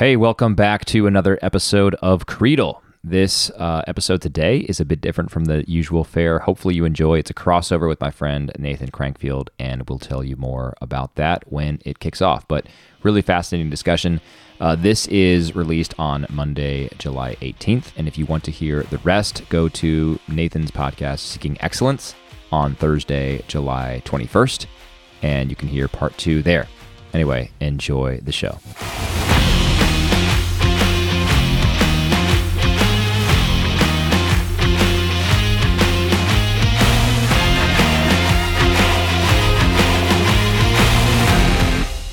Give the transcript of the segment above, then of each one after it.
Hey, welcome back to another episode of Creedle. This uh, episode today is a bit different from the usual fare. Hopefully, you enjoy. It's a crossover with my friend Nathan Crankfield, and we'll tell you more about that when it kicks off. But really fascinating discussion. Uh, this is released on Monday, July 18th. And if you want to hear the rest, go to Nathan's podcast, Seeking Excellence, on Thursday, July 21st. And you can hear part two there. Anyway, enjoy the show.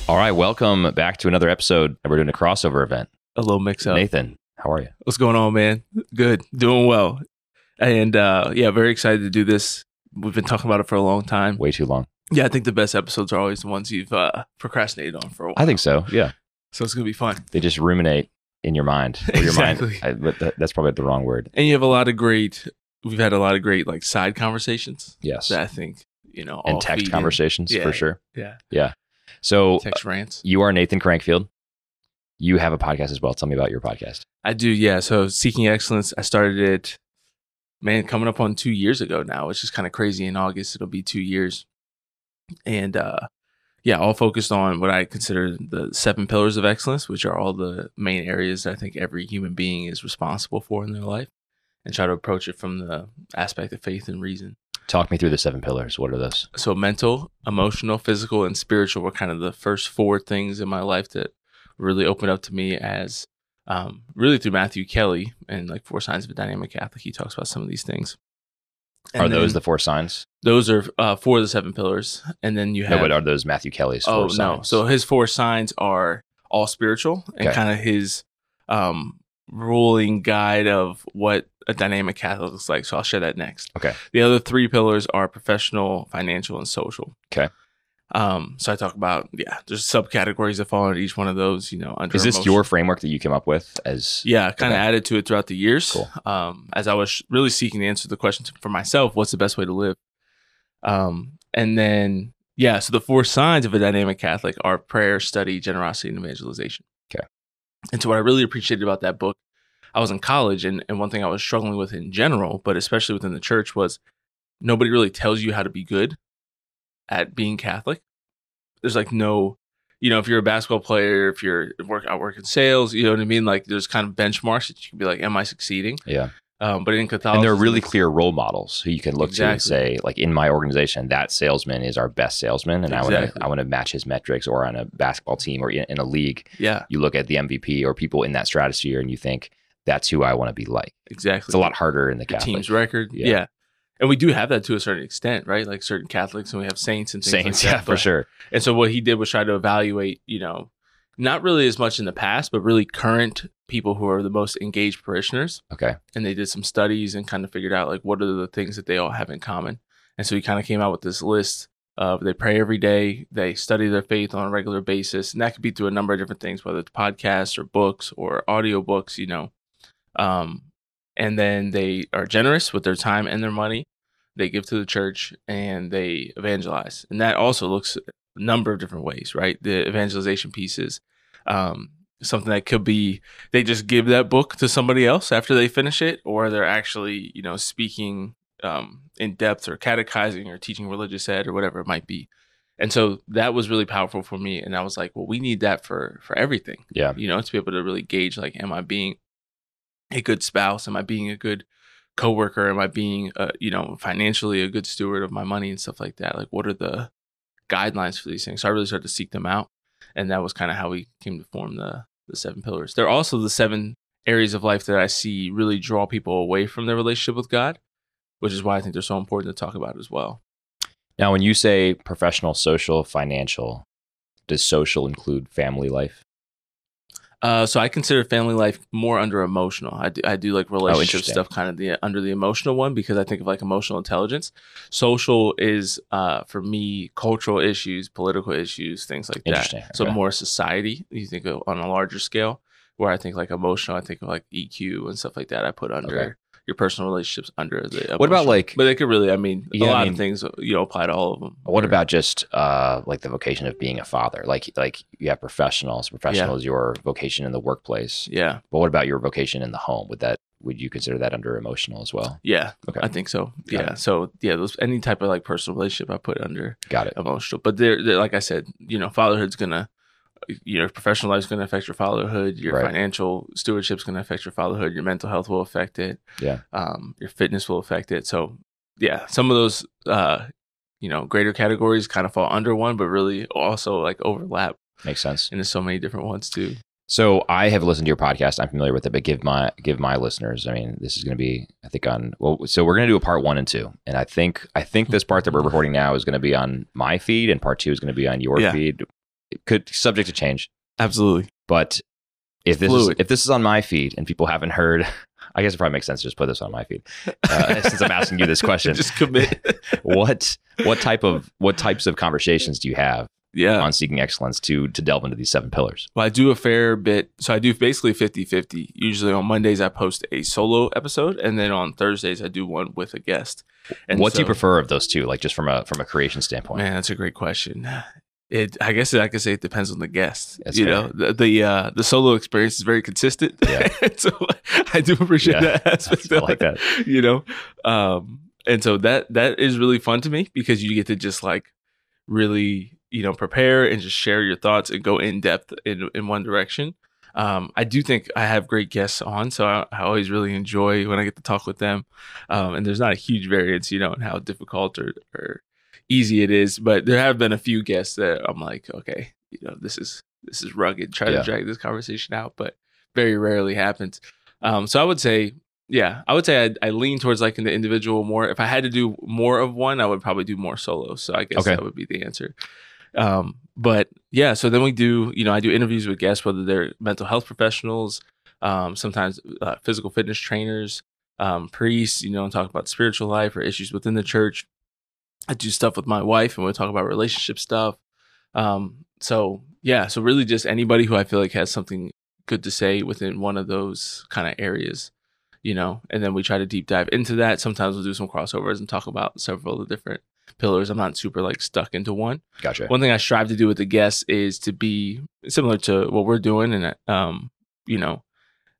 All right, welcome back to another episode. We're doing a crossover event. a little mix up. Nathan, how are you? What's going on, man? Good, doing well, and uh, yeah, very excited to do this. We've been talking about it for a long time. Way too long. Yeah, I think the best episodes are always the ones you've uh, procrastinated on for a while. I think so. Yeah, so. It's gonna be fun, they just ruminate in your mind. Or your Exactly. mind. I, that, that's probably the wrong word. and you have a lot of great. We've had a lot of great like side conversations Yes, that I think you know and all text in. conversations Yeah. for sure. Yeah. Yeah, So text rants. you are Nathan Crankfield. You have a podcast as well. Tell me about your podcast. I do, yeah. So seeking excellence, I started it, man, coming up on two years ago now, which is kind of crazy. In August, it'll be two years, and uh, yeah, all focused on what I consider the seven pillars of excellence, which are all the main areas I think every human being is responsible for in their life, and try to approach it from the aspect of faith and reason. Talk me through the seven pillars. What are those? So mental, emotional, physical, and spiritual were kind of the first four things in my life that really opened up to me as um, really through Matthew Kelly and like Four Signs of a Dynamic Catholic. He talks about some of these things. And are those the four signs? those are uh, four of the seven pillars, and then you have No, but are those Matthew Kelly's four oh no, signs? so his four signs are all spiritual and Okay. kind of his um, ruling guide of what a dynamic Catholic looks like. So I'll share that next. Okay. The other three pillars are professional, financial, and social. Okay. Um, so I talk about yeah, there's subcategories that fall under each one of those. You know, under is this emotion- your framework that you came up with? As yeah, kind of Okay. added to it throughout the years. Cool. Um, as I was really seeking to answer the question for myself, what's the best way to live? Um, and then yeah, so the four signs of a dynamic Catholic are prayer, study, generosity, and evangelization. Okay. And so what I really appreciated about that book, I was in college, and and one thing I was struggling with in general, but especially within the church, was nobody really tells you how to be good at being Catholic. There's like no you know, if you're a basketball player, if you're work out work in sales, you know what I mean? Like there's kind of benchmarks that you can be like, am I succeeding? yeah, Um, but in Catholicism, and there are really clear role models who you can look to and say, like in my organization, that salesman is our best salesman, and I want to I want to match his metrics. Or on a basketball team or in, in a league, Yeah, you look at the MVP or people in that stratosphere, and you think that's who I want to be like. exactly. It's a lot harder in the The Catholic team's record. Yeah. Yeah. And we do have that to a certain extent, right? Like certain Catholics and we have saints and things saints, like that. yeah, for sure. And so what he did was try to evaluate, you know, not really as much in the past, but really current people who are the most engaged parishioners. Okay, and they did some studies and kind of figured out like what are the things that they all have in common. And so he kind of came out with this list of they pray every day, they study their faith on a regular basis, and that could be through a number of different things, whether it's podcasts or books or audio books, you know. Um, and then they are generous with their time and their money. They give to the church and they evangelize, and that also looks a number of different ways, right? The evangelization pieces. Um, something that could be they just give that book to somebody else after they finish it or they're actually you know speaking um, in depth or catechizing or teaching religious ed or whatever it might be. And so that was really powerful for me and i was like well we need that for for everything. Yeah, you know to be able to really gauge like am i being a good spouse? Am i being a good coworker? Am i being uh, you know financially a good steward of my money and stuff like that? Like what are the guidelines for these things. So i really started to seek them out and that was kind of how we came to form the the seven pillars. They're also the seven areas of life that i see really draw people away from their relationship with god which is why i think they're so important to talk about as well. Now, when you say professional, social, financial, does social include family life? Uh, so I consider family life more under emotional. I do, I do like relationship interesting. stuff kind of the under the emotional one because I think of like emotional intelligence. Social is uh, for me cultural issues, political issues, things like that. Interesting. So Okay. more society. You think of on a larger scale. Where I think like emotional, I think of like EQ and stuff like that. I put under Okay. Your personal relationships under the. What about like But they could really, I mean, Yeah, a I lot mean- of things you know apply to all of them. what about just uh like the vocation of being a father? Like like you have professionals. Professional is your vocation in the workplace. Yeah, But what about your vocation in the home? Would that would you consider that under emotional as well? yeah, Okay. I think so. Got yeah, so yeah, those any type of like personal relationship I put under Got it. emotional. But they're, they're like I said, you know, fatherhood's gonna, your professional life is gonna affect your fatherhood. Your Right. financial is gonna affect your fatherhood. Your mental health will affect it. Yeah. Um, your fitness will affect it. So yeah, some of those, uh, you know, greater categories kind of fall under one, but really also like overlap Makes sense. And there's so many different ones too. So I have listened to your podcast. I'm familiar with it, but give my give my listeners. I mean, this is going to be, I think, on. Well, so we're going to do a part one and two, and I think I think this part that we're recording now is going to be on my feed, and part two is going to be on your Yeah. feed. Could subject to change, Absolutely. but if this is if this is on my feed and people haven't heard, I guess it probably makes sense to just put this on my feed. Uh, since I'm asking you this question, Just commit. what what type of what types of conversations do you have yeah. on seeking excellence to to delve into these seven pillars? Well, I do a fair bit. So I do basically 50 50. Usually on Mondays, I post a solo episode. And then on Thursdays, I do one with a guest. And what do you prefer of those two? Like just from a from a creation standpoint? Man, that's a great question. It, I guess I could say it depends on the guest. That's you fair. know, the the, uh, the solo experience is very consistent. Yeah. so I do appreciate Yeah. that aspect. I of like it, that. You know, um, and so that that is really fun to me because you get to just like really you know prepare and just share your thoughts and go in depth in in one direction. Um, I do think I have great guests on, so I, I always really enjoy when I get to talk with them. Um, and there's not a huge variance, you know, in how difficult or, or easy it is. But there have been a few guests that I'm like, okay, you know, this is this is rugged. Try Yeah. to drag this conversation out, but very rarely happens. Um, so I would say, yeah, I would say I, I lean towards like the individual more. If I had to do more of one, I would probably do more solo. So I guess Okay. that would be the answer. Um, but yeah, so then we do, you know, I do interviews with guests, whether they're mental health professionals, um, sometimes uh, physical fitness trainers, um, priests, you know, and talk about spiritual life or issues within the church. I do stuff with my wife and we talk about relationship stuff. Um, so yeah, so really just anybody who I feel like has something good to say within one of those kind of areas, you know, and then we try to deep dive into that. Sometimes we'll do some crossovers and talk about several of the different pillars. I'm not super like stuck into one. Gotcha. One thing I strive to do with the guests is to be similar to what we're doing, and um, you know,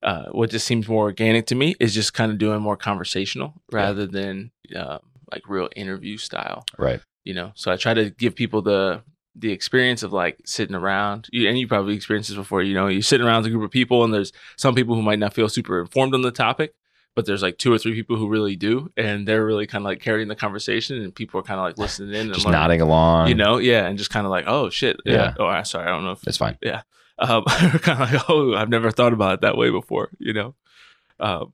uh, what just seems more organic to me is just kind of doing more conversational rather than uh, like real interview style. Right. You know, so I try to give people the the experience of like sitting around, you, and you probably experienced this before. You know, you're sitting around with a group of people, and there's some people who might not feel super informed on the topic. But there's like two or three people who really do, and they're really kind of like carrying the conversation, and people are kind of like listening in and Just learning nodding along. you know yeah and just kind of like oh shit yeah, Yeah. oh I'm sorry i don't know if That's fine. Yeah um kind of like oh i've never thought about it that way before you know um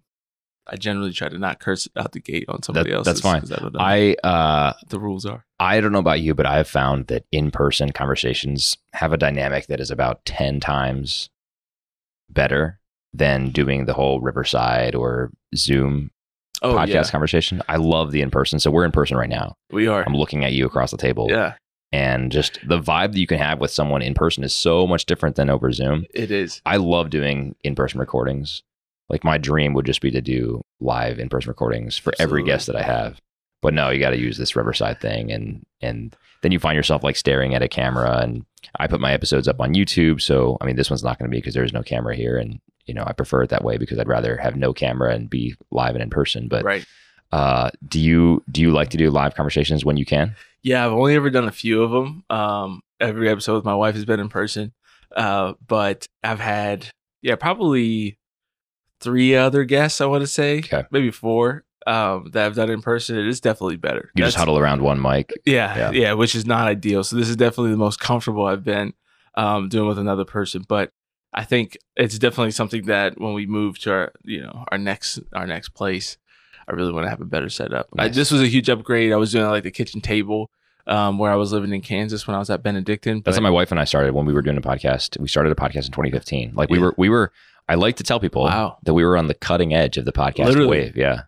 i generally try to not curse out the gate on somebody That- else that's fine. i know I uh the rules are I don't know about you, but I have found that in-person conversations have a dynamic that is about 10 times better than doing the whole Riverside or Zoom oh podcast yeah conversation. I love the in-person. So we're in person right now. we are I'm looking at you across the table yeah and just the vibe that you can have with someone in person is so much different than over Zoom. it is I love doing in-person recordings. Like my dream would just be to do live in-person recordings for every guest that I have. But no, you got to use this Riverside thing, and and then you find yourself like staring at a camera. And I put my episodes up on YouTube, so I mean this one's not going to be because there's no camera here, and you know I prefer it that way because I'd rather have no camera and be live and in person. But right uh, do you do you like to do live conversations when you can? yeah i've only ever done a few of them um every episode with my wife has been in person uh but i've had yeah probably three other guests i want to say Okay. maybe four um that i've done in person it is definitely better You just huddle around one mic. Yeah, Yeah. yeah, which is not ideal. So this is definitely the most comfortable I've been um, doing with another person. But I think it's definitely something that when we move to our, you know, our next our next place, I really want to have a better setup. I, this was a huge upgrade. I was doing like the kitchen table um, where I was living in Kansas when I was at Benedictine. That's how my wife and I started when we were doing a podcast. We started a podcast in 2015. Like we Yeah. were we were. I like to tell people Wow. that we were on the cutting edge of the podcast Literally. wave. Yeah.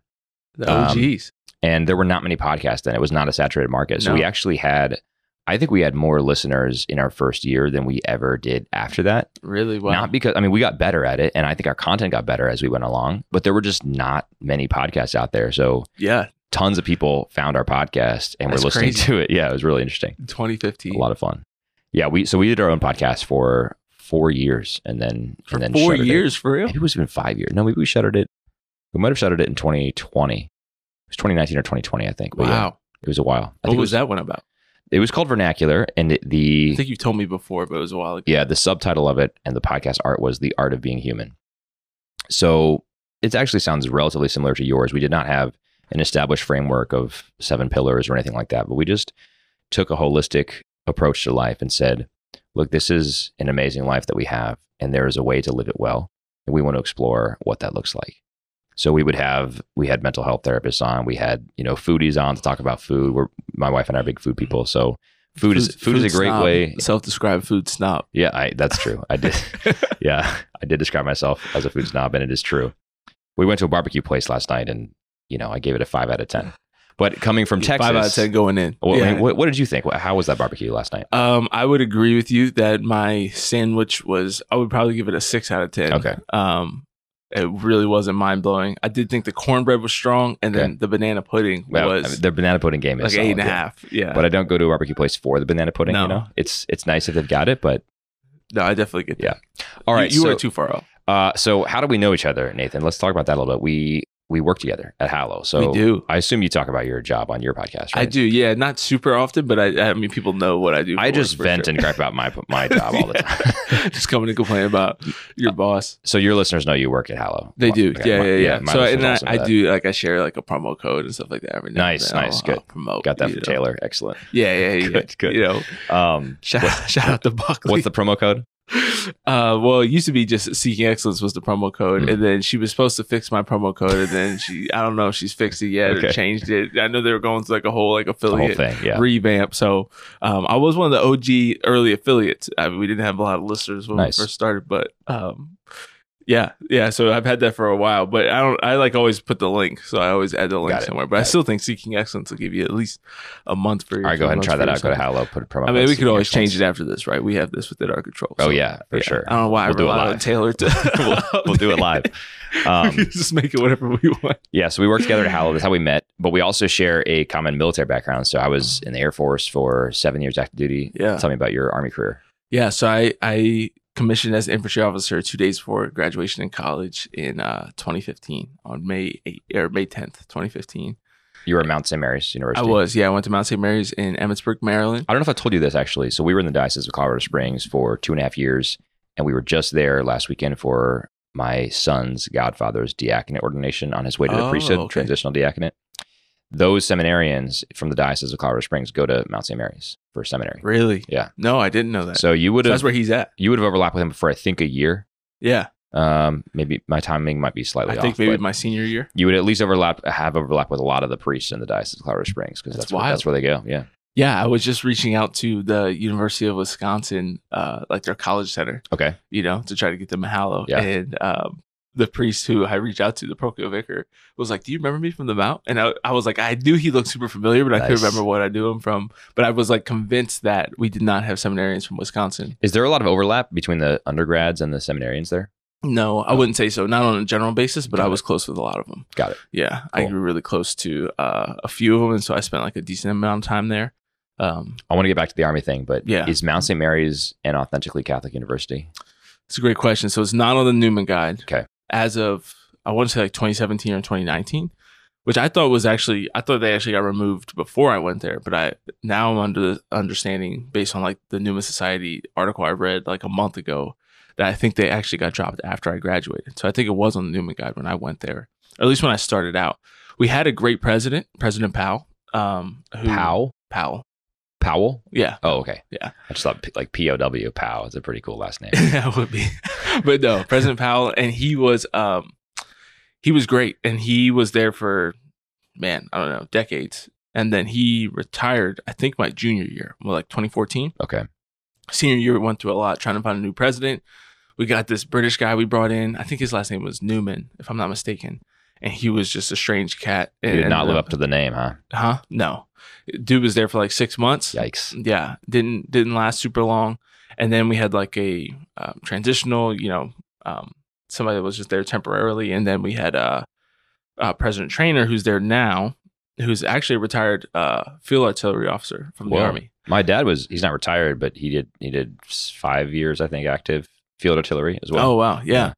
the um, and there were not many podcasts then. It was not a saturated market. So No. we actually had I think we had more listeners in our first year than we ever did after that. Really? Wow. Not because I mean we got better at it, and I think our content got better as we went along. But there were just not many podcasts out there, so yeah. tons of people found our podcast and That's were listening crazy. to it. Yeah, it was really interesting. 2015. A lot of fun. Yeah, we so we did our own podcast for four years, and then For and then four shuttered it. years, for real? Maybe it was even five years. No, maybe we shuttered it. We might have shuttered it in 2020. It was 2019 or 2020, I think. But yeah, Wow. it was a while. I What think it was that one about? It was called Vernacular, and it, I think you told me before, but it was a while ago. yeah, the subtitle of it and the podcast art was "The Art of Being Human." So it actually sounds relatively similar to yours. We did not have an established framework of seven pillars or anything like that, but we just took a holistic approach to life and said, "Look, this is an amazing life that we have, and there is a way to live it well, and we want to explore what that looks like." So we would have we had mental health therapists on, we had you know foodies on to talk about food. We're my wife and I are big food mm-hmm. people, so food is food, is a great snob. way. Self-described food snob. Yeah, I, that's true. I did. yeah, I did describe myself as a food snob, and it is true. We went to a barbecue place last night, and you know, I gave it a five out of ten. But coming from Texas, Five out of ten going in. What, Yeah. what, what did you think? How was that barbecue last night? Um, I would agree with you that my sandwich was. I would probably give it a six out of ten. Okay. Um, it really wasn't mind blowing. I did think the cornbread was strong, and then the banana pudding Well, was I mean, the banana pudding game is like eight and a yeah. half. Yeah. But I don't go to a barbecue place for the banana pudding. No. You know, it's it's nice if they've got it, but no, I definitely get that. Yeah. all right. you, you so, were too far off. uh, so how do we know each other, Nathan? Let's talk about that a little bit. We we work together at Hallow, so we do. I assume you talk about your job on your podcast, right? I do. Yeah, not super often, but I. I mean, people know what I do. I just vent sure. and gripe about my my job all the time. just coming to complain about your boss. So your listeners know you work at Hallow. They do. Okay, yeah, my- yeah, yeah. my So and I, I do like I share like a promo code and stuff like that every now Nice, and then. nice, I'll- good. I'll promote. Got that from know. Taylor. Excellent. Yeah, yeah, yeah. Good, good. You know, Um, shout shout out to Buckley. what's the promo code? Uh, well, it used to be just seeking excellence was the promo code, Mm. and then she was supposed to fix my promo code, and then she I don't know if she's fixed it yet Okay. or changed it. I know they were going through like a whole like The whole affiliate thing. Yeah. revamp. So um, I was one of the OG early affiliates. I mean, we didn't have a lot of listeners when Nice. we first started, but um, yeah, yeah. So I've had that for a while, but I don't. I like always put the link, so I always add the link somewhere. But I Got it. still think seeking excellence will give you at least a month for. Your, All right, go ahead and try that out. Go to Hallow. Put a promo. I mean, we could always Seeking change it after this, right? We have this within our control. Oh yeah, for sure. I don't know why We'll I do it live. Taylor to. we'll, we'll do it live. we Um, can just make it whatever we want. yeah, so we work together at Hallow. That's how we met. But we also share a common military background. So I was in the Air Force for seven years active duty. Yeah. Tell me about your Army career. Yeah, so I I commissioned as infantry officer two days before graduation in college in uh, 2015 on May 8 or May 10th, 2015. You were at Mount St. Mary's University. I was yeah, I went to Mount St. Mary's in Emmitsburg, Maryland. I don't know if I told you this actually. So we were in the Diocese of Colorado Springs for two and a half years, and we were just there last weekend for my son's godfather's diaconate ordination on his way to the Oh, priesthood, okay. transitional diaconate. Those seminarians from the Diocese of Colorado Springs go to Mount St. Mary's for seminary. Really? Yeah. No, I didn't know that. So So you would have that's where he's at. you would have overlapped with him for I think a year. Yeah, Um, maybe my timing might be slightly I think maybe my senior year. you would at least overlap have overlap with a lot of the priests in the Diocese of Colorado Springs because That's that's, where, that's where they go. Yeah. Yeah, I was just reaching out to the University of Wisconsin, uh, like their college center, Okay. you know, to try to get them a hallow. Yeah. And um, the priest who I reached out to, the parochial vicar, was like, "Do you remember me from the Mount?" And I, I was like, I knew he looked super familiar, but I couldn't remember what I knew him from. But I was like convinced that we did not have seminarians from Wisconsin. Is there a lot of overlap between the undergrads and the seminarians there? No, I wouldn't say so. Not on a general basis, but Got I it. was close with a lot of them. Got it. Yeah, I grew really close to uh, a few of them, and so I spent like a decent amount of time there. Um, I want to get back to the Army thing, but Yeah. is Mount St. Mary's an authentically Catholic university? It's a great question. So it's not on the Newman Guide. Okay. As of I want to say like 2017 or 2019, which I thought was actually I thought they actually got removed before I went there, but I now I'm under the understanding based on like the Newman Society article I read like a month ago that I think they actually got dropped after I graduated. So I think it was on the Newman Guide when I went there, or at least when I started out. We had a great president, President Powell. Um, who, Powell? Powell. Powell? Yeah. Oh, okay. Yeah. I just thought like P O W Powell is a pretty cool last name. that would be but no president powell and he was um he was great and he was there for man i don't know decades and then he retired i think my junior year well like 2014 Okay. senior year we went through a lot trying to find a new president we got this british guy we brought in i think his last name was newman if i'm not mistaken and he was just a strange cat. He did not live up to the name, huh? Huh? No, dude was there for like six months. Yikes. Yeah, didn't didn't last super long, and then we had like a um, transitional, you know, um, somebody that was just there temporarily, and then we had a, uh President Trainor who's there now, who's actually a retired uh, field artillery officer from the army. My dad was he's not retired, but he did he did five years, I think, active field artillery as well. oh wow, yeah. Yeah.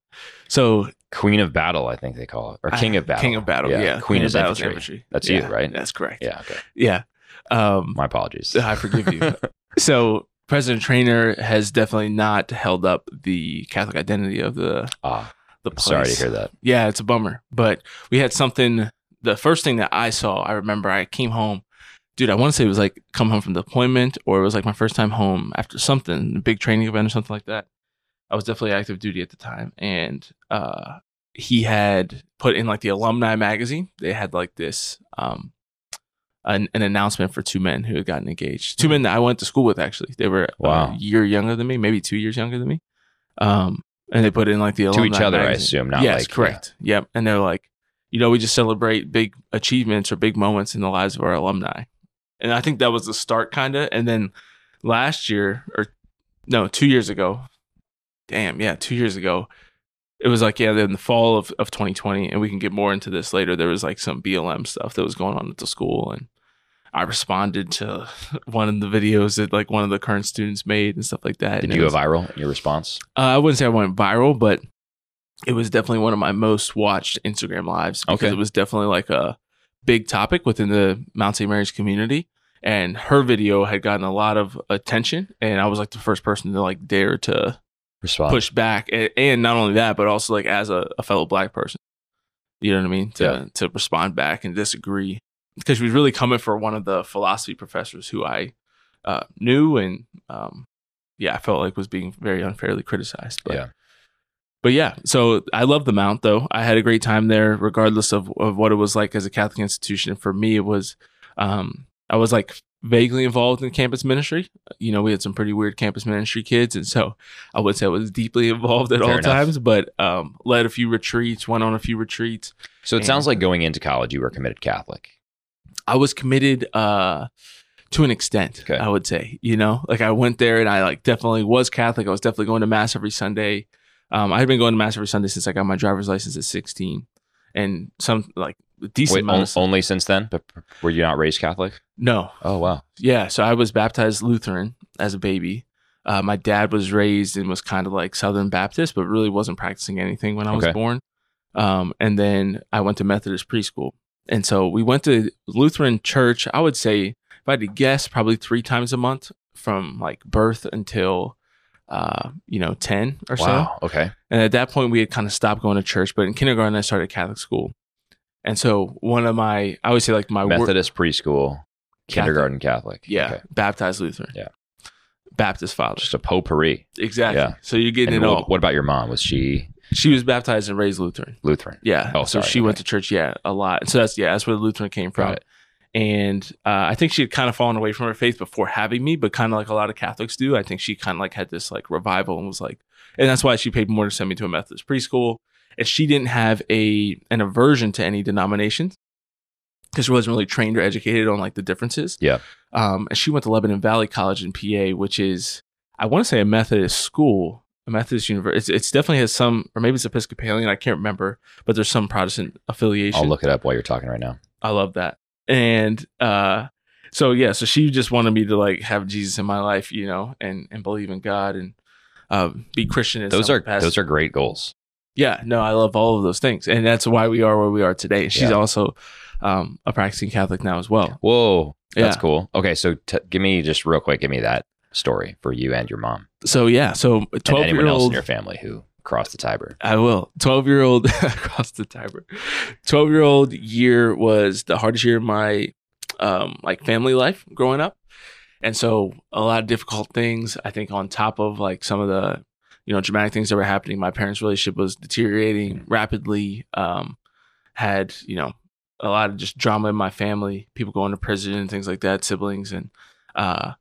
So Queen of Battle, I think they call it. Or King of Battle. King of Battle, yeah. Queen King is of Battle's infantry. That's Yeah, you, right? That's correct. Yeah, okay. Yeah. Um, My apologies. I forgive you. so President Trainor has definitely not held up the Catholic identity of the ah, the place. sorry to hear that. Yeah, it's a bummer. But we had something. The first thing that I saw, I remember I came home. Dude, I want to say it was like come home from the deployment, or it was like my first time home after something, a big training event or something like that. I was definitely active duty at the time, and uh, he had put in like the alumni magazine. They had like this um, an, an announcement for two men who had gotten engaged. Two men that I went to school with actually. They were Wow. a year younger than me, maybe two years younger than me. Um, and they put in like the alumni. To each other, I assume, not yes, like correct. Yep. And they're like, you know, we just celebrate big achievements or big moments in the lives of our alumni. And I think that was the start, kind of. And then last year, or no, two years ago, damn, yeah, two years ago, it was like, yeah, in the fall of, of 2020, and we can get more into this later. There was like some BLM stuff that was going on at the school. And I responded to one of the videos that like one of the current students made and stuff like that. Did And you go viral in your response? uh, I wouldn't say I went viral, but it was definitely one of my most watched Instagram lives because Okay. it was definitely like a big topic within the Mount St. Mary's community. And her video had gotten a lot of attention, and I was like the first person to like dare to Respond. push back, and, and not only that, but also like as a, a fellow black person, you know what I mean, to Yeah. to respond back and disagree because she was really coming for one of the philosophy professors who I uh, knew, and um, yeah, I felt like was being very unfairly criticized. But, Yeah. but yeah, so I love the Mount though. I had a great time there, regardless of, of what it was like as a Catholic institution. For me, it was um, I was like vaguely involved in campus ministry. You know, we had some pretty weird campus ministry kids, and so I would say I was deeply involved at Fair all enough. times. But um, led a few retreats, went on a few retreats. So it And- sounds like going into college, you were committed Catholic. I was committed uh to an extent, Okay. I would say. You know, like I went there and I like definitely was Catholic. I was definitely going to mass every Sunday. Um, I had been going to mass every Sunday since I got my driver's license at 16, and some like decent Wait, on- only since then? But were you not raised Catholic? no, Oh wow. yeah. So I was baptized Lutheran as a baby. Uh, my dad was raised and was kind of like Southern Baptist, but really wasn't practicing anything when I was Okay. born. Um, and then I went to Methodist preschool. And so we went to Lutheran church, I would say, if I had to guess, probably three times a month from like birth until, uh, you know, 10 or so. Wow. Okay. And at that point, we had kind of stopped going to church. But in kindergarten, I started Catholic school. And so one of my, I would say like my wor- Methodist preschool, kindergarten Catholic. yeah, Okay. baptized Lutheran. Yeah. Baptist father. Just a potpourri. Exactly. Yeah. So you're getting And it what, all. what about your mom? Was she She was baptized and raised Lutheran. Lutheran? Yeah. Oh, so sorry, she went to church, yeah, a lot. So that's yeah, that's where the Lutheran came from. And uh, I think she had kind of fallen away from her faith before having me, but kind of like a lot of Catholics do. I think she kind of like had this like revival and was like, and that's why she paid more to send me to a Methodist preschool. And she didn't have a an aversion to any denominations because she wasn't really trained or educated on like the differences. Yeah. Um, and she went to Lebanon Valley College in PA, which is I want to say a Methodist school, a Methodist university. It's, it's definitely has some, or maybe it's Episcopalian. I can't remember, but there's some Protestant affiliation. I'll look it up while you're talking right now. I love that. And uh so yeah, so she just wanted me to like have Jesus in my life, you know, and and believe in God and um be Christian Those are those are great goals. Yeah, no, I love all of those things. And that's why we are where we are today. She's Yeah. also um a practicing Catholic now as well. Whoa, that's Yeah. cool. Okay, so t- give me just real quick. Give me that story for you and your mom So yeah, so and 12 anyone year else in your family who crossed the Tiber. I will. 12 year old across the Tiber. 12 year old year was the hardest year of my um like family life growing up. And so a lot of difficult things, I think on top of like some of the you know dramatic things that were happening, my parents' relationship was deteriorating rapidly. Um had, you know, a lot of just drama in my family, people going to prison and things like that, siblings and uh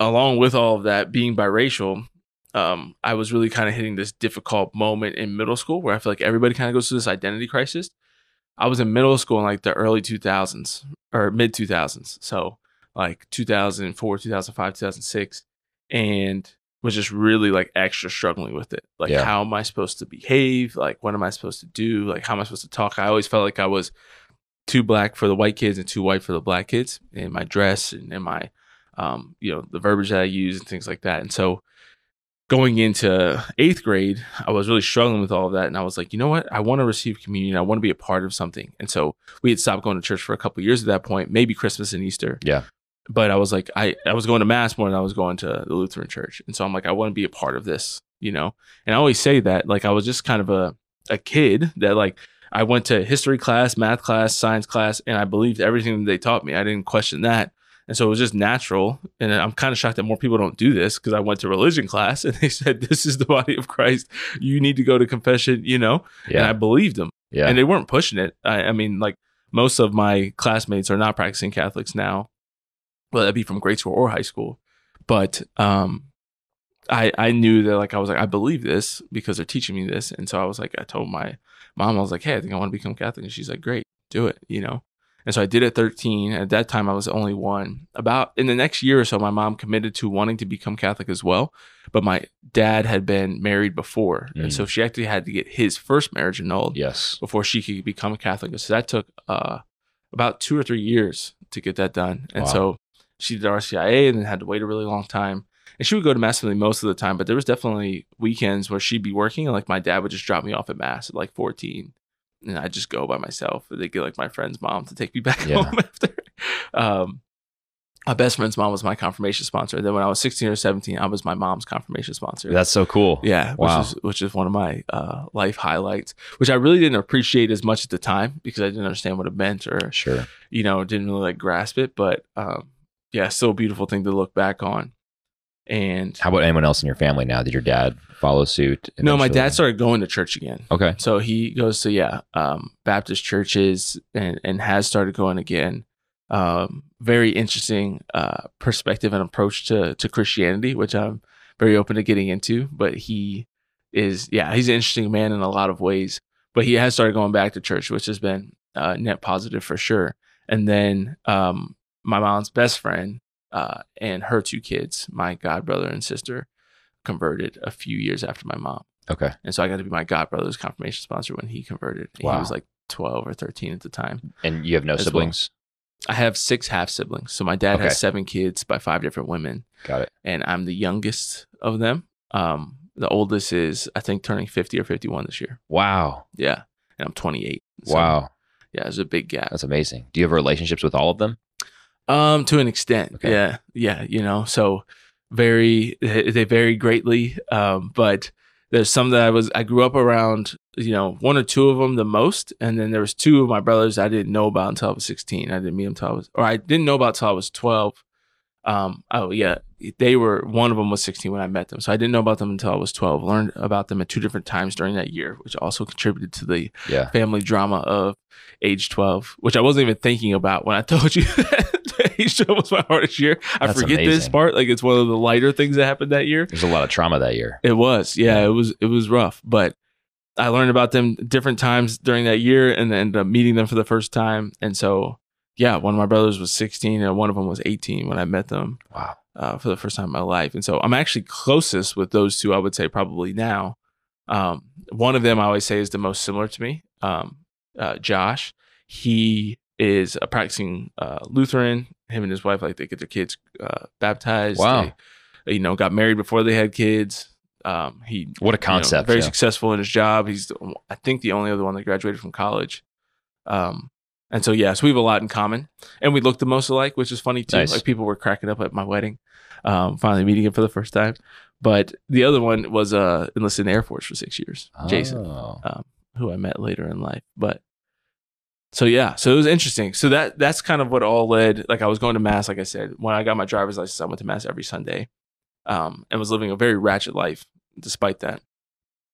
along with all of that being biracial, um, I was really kind of hitting this difficult moment in middle school where I feel like everybody kind of goes through this identity crisis. I was in middle school in like the early 2000s or mid 2000s. So like 2004, 2005, 2006. And was just really like extra struggling with it. Like, Yeah. how am I supposed to behave? Like, what am I supposed to do? Like, how am I supposed to talk? I always felt like I was too black for the white kids and too white for the black kids in my dress and in my, um, you know, the verbiage that I use and things like that. And so going into eighth grade, I was really struggling with all of that. And I was like, you know what? I want to receive communion. I want to be a part of something. And so we had stopped going to church for a couple of years at that point, maybe Christmas and Easter. Yeah. But I was like, I, I was going to mass more than I was going to the Lutheran church. And so I'm like, I want to be a part of this, you know? And I always say that, like, I was just kind of a, a kid that, like, I went to history class, math class, science class, and I believed everything that they taught me. I didn't question that. And so it was just natural. And I'm kind of shocked that more people don't do this because I went to religion class and they said, This is the body of Christ. You need to go to confession, you know? And I believed them. Yeah. And they weren't pushing it. I, I mean, like most of my classmates are not practicing Catholics now, whether that be from grade school or high school. But um, I I knew that like I was like I believe this because they're teaching me this, and so I was like I told my mom I was like, hey, I think I want to become Catholic, and she's like, great, do it, you know. And so I did at 13. At that time, I was the only one. About in the next year or so, my mom committed to wanting to become Catholic as well. But my dad had been married before, Mm. and so she actually had to get his first marriage annulled yes. before she could become a Catholic. So that took uh, about two or three years to get that done. And Wow. so she did RCIA and then had to wait a really long time. And she would go to mass with me most of the time, but there was definitely weekends where she'd be working and like my dad would just drop me off at mass at like 14. And I'd just go by myself. They get like my friend's mom to take me back Yeah. home after. Um, my best friend's mom was my confirmation sponsor. Then when I was 16 or 17, I was my mom's confirmation sponsor. That's so cool. Yeah, Wow. which is which is one of my uh, life highlights, which I really didn't appreciate as much at the time because I didn't understand what it meant or Sure. you know didn't really like grasp it. But um, yeah, still a beautiful thing to look back on. And How about anyone else in your family now? Did your dad follow suit? no, my dad started going to church again. Okay. So he goes to yeah um, Baptist churches and and has started going again. Um, very interesting uh, perspective and approach to to Christianity, which I'm very open to getting into. But he is yeah he's an interesting man in a lot of ways. But he has started going back to church, which has been uh, net positive for sure. And then um, my mom's best friend uh, and her two kids, my god brother and sister, converted a few years after my mom. Okay. And so I got to be my godbrother's confirmation sponsor when he converted. Wow. He was like 12 or 13 at the time. And you have no As well. siblings? I have six half siblings. So my dad Okay. has seven kids by five different women, Got it. and I'm the youngest of them. Um, the oldest is, I think, turning 50 or 51 this year. Wow. Yeah. And I'm 28. So, wow. Yeah, there's a big gap. That's amazing. Do you have relationships with all of them? Um, to an extent, Okay. yeah, yeah, you know, so very they vary greatly. Um, but there's some that I was I grew up around, you know, one or two of them the most, and then there was two of my brothers I didn't know about until I was 16. I didn't meet them until I was, or I didn't know about until I was 12. Um, oh yeah, they were one of them was 16 when I met them, so I didn't know about them until I was 12. Learned about them at two different times during that year, which also contributed to the Yeah. family drama of age 12, which I wasn't even thinking about when I told you 12 was my hardest year. I That's forget this part. Like it's one of the lighter things that happened that year. There's a lot of trauma that year. It was, yeah, it was, it was rough, but I learned about them different times during that year and then ended up meeting them for the first time. And so, yeah, one of my brothers was 16 and one of them was 18 when I met them Wow. uh, for the first time in my life. And so I'm actually closest with those two, I would say probably now. Um, one of them I always say is the most similar to me, um, uh, Josh. He is a practicing uh, Lutheran. Him and his wife, like they get their kids uh, baptized. Wow. They, you know, got married before they had kids. Um, he What a you know, concept. very yeah. successful in his job. He's, the, I think, the only other one that graduated from college. Um, and so, yeah, so we have a lot in common, and we look the most alike, which is funny too. Nice. Like people were cracking up at my wedding, um, finally meeting him for the first time. But the other one was uh, enlisted in the Air Force for six years, Jason, Oh. um, who I met later in life. But so yeah, so it was interesting. So that that's kind of what all led. Like I was going to mass, like I said, when I got my driver's license, I went to mass every Sunday, um, and was living a very ratchet life despite that.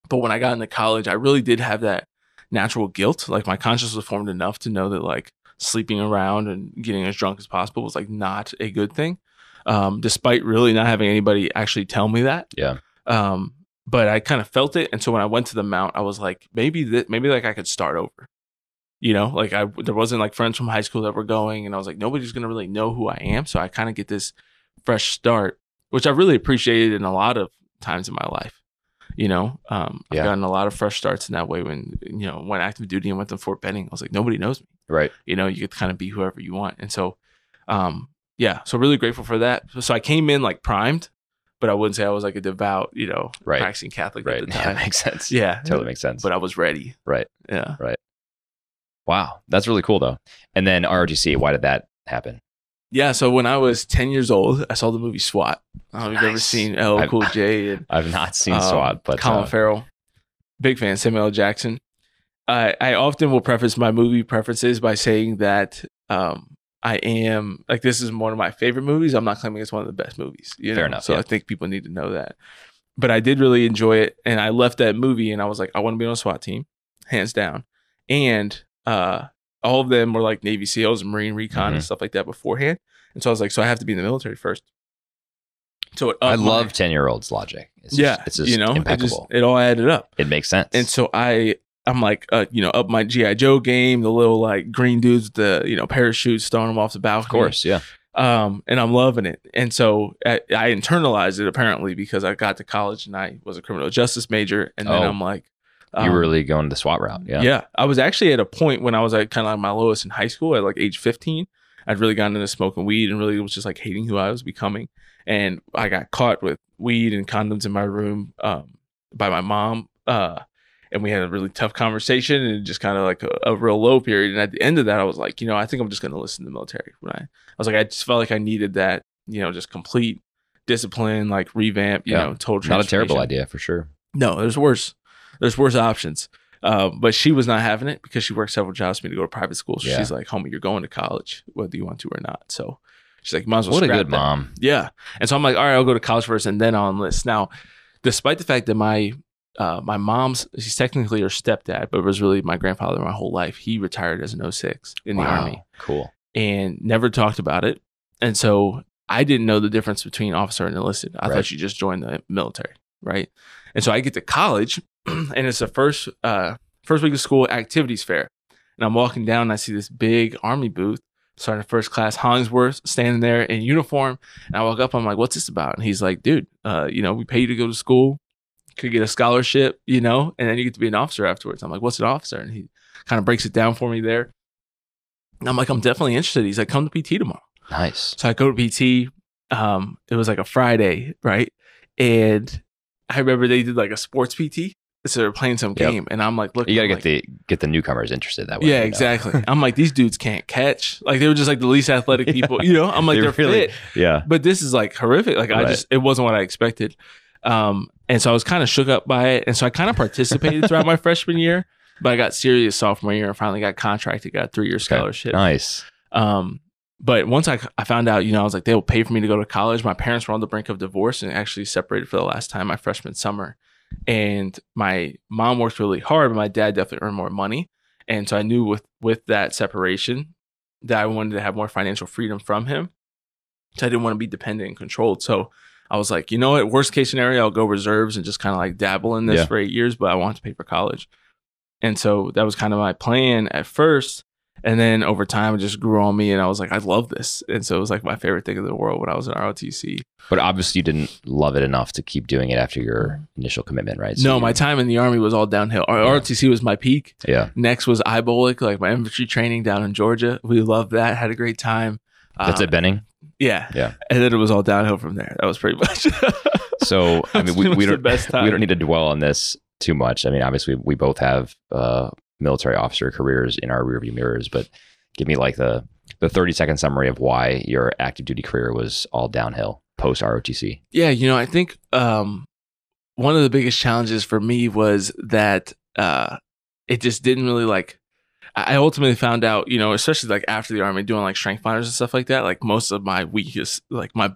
But when I got into college, I really did have that natural guilt. Like my conscience was formed enough to know that like sleeping around and getting as drunk as possible was like not a good thing. Um, despite really not having anybody actually tell me that. Yeah. Um, but I kind of felt it, and so when I went to the mount, I was like, maybe that maybe like I could start over. You know, like I there wasn't like friends from high school that were going, and I was like, nobody's gonna really know who I am. So I kind of get this fresh start, which I really appreciated in a lot of times in my life. You know, um, Yeah. I've gotten a lot of fresh starts in that way. When you know, went active duty and went to Fort Benning, I was like, nobody knows me. Right. You know, you could kind of be whoever you want, and so, um, yeah, so really grateful for that. So, so I came in like primed, but I wouldn't say I was like a devout, you know, Right. practicing Catholic Right. at the Yeah, time. makes sense. Yeah, Totally makes sense. but I was ready. Right. Yeah. Wow. That's really cool though. And then ROTC, why did that happen? Yeah, so when I was 10 years old, I saw the movie SWAT. I don't know if you've ever seen LL Cool J and I've not seen um, SWAT, but Colin uh, Farrell. Big fan, Samuel L. Jackson. I I often will preface my movie preferences by saying that um, I am like this is one of my favorite movies. I'm not claiming it's one of the best movies. You know? Fair enough, So yeah. I think people need to know that. But I did really enjoy it, and I left that movie, and I was like, I want to be on a SWAT team, hands down. And uh, all of them were like Navy SEALs, Marine Recon, Mhm. and stuff like that beforehand. And so I was like, so I have to be in the military first. So it I love 10 year olds logic. It's yeah, just, it's just you know, it, just, impeccable. it all added up. It, makes sense. And so I, I'm like, uh, you know, up my GI Joe game, the little like green dudes, the you know parachutes throwing them off the balcony. of course, yeah. Um, and I'm loving it. And so I, I internalized it apparently because I got to college and I was a criminal justice major, and then Oh. I'm like, you um, were really going the SWAT route. Yeah. yeah. I was actually at a point when I was like kind of like my lowest in high school at like age 15. I'd really gotten into smoking weed and really was just like hating who I was becoming. And I got caught with weed and condoms in my room um, by my mom. Uh, and we had a really tough conversation and just kind of like a, a real low period. And at the end of that, I was like, you know, I think I'm just going to listen to the military. When I, I was like, I just felt like I needed that, you know, just complete discipline, like revamp, you Yeah. know, total Not a terrible idea for sure. No, there's worse. There's worse options. Um, but she was not having it because she worked several jobs for me to go to private school. So Yeah. she's like, homie, you're going to college, whether you want to or not. So she's like, might as well What a good that. mom. Yeah. And so I'm like, all right, I'll go to college first and then I'll enlist. Now, despite the fact that my uh, my mom's she's technically her stepdad, but was really my grandfather my whole life. He retired as an 06 in the Wow. army Cool. and never talked about it. And so I didn't know the difference between officer and enlisted. I Right. thought you just joined the military, right? And so I get to college, and it's the first uh, first week of school activities fair, and I'm walking down and I see this big army booth, Sergeant First Class Hollingsworth standing there in uniform, and I walk up, I'm like, "What's this about?" And he's like, "Dude, uh, you know, we pay you to go to school, could get a scholarship, you know, and then you get to be an officer afterwards." I'm like, "What's an officer?" And he kind of breaks it down for me there. And I'm like, I'm definitely interested. He's like, come to PT tomorrow. Nice. So I go to PT. Um, it was like a Friday, right? And I remember they did like a sports PT. So they're playing some Yep. game, and I'm like, look, You gotta I'm get like, the get the newcomers interested that way. yeah, you know? exactly. I'm like, these dudes can't catch. Like they were just like the least athletic people, you know. I'm like, They they're really- fit, Yeah. but this is like horrific. Like I just, it wasn't what I expected. Um, and so I was kind of shook up by it, and so I kind of participated throughout my freshman year, but I got serious sophomore year and finally got contracted, got a three year scholarship. Nice. Um, but once I, I found out, you know, I was like, they'll pay for me to go to college. My parents were on the brink of divorce and actually separated for the last time my freshman summer. And my mom worked really hard, but my dad definitely earned more money. And so I knew with with that separation that I wanted to have more financial freedom from him. So I didn't want to be dependent and controlled. So I was like, you know what, worst case scenario, I'll go reserves and just kind of like dabble in this Yeah. for eight years, but I want to pay for college. And so that was kind of my plan at first. And then over time, it just grew on me, and I was like, I love this. And so it was like my favorite thing in the world when I was in ROTC. But obviously you didn't love it enough to keep doing it after your initial commitment, right? So no, my time in the Army was all downhill. Yeah. ROTC was my peak. Yeah. Next was IBOLC, like my infantry training down in Georgia. We loved that, had a great time. That's Um, at Benning. Yeah. Yeah. And then it was all downhill from there. That was pretty much. So I mean, we, we don't we don't need to dwell on this too much. I mean, obviously we both have uh, military officer careers in our rearview mirrors, but give me like the the thirty second summary of why your active duty career was all downhill post ROTC. Yeah, you know, I think um, one of the biggest challenges for me was that uh, it just didn't really like. I ultimately found out, you know, especially like after the army, doing like strength finders and stuff like that. Like most of my weakest, like my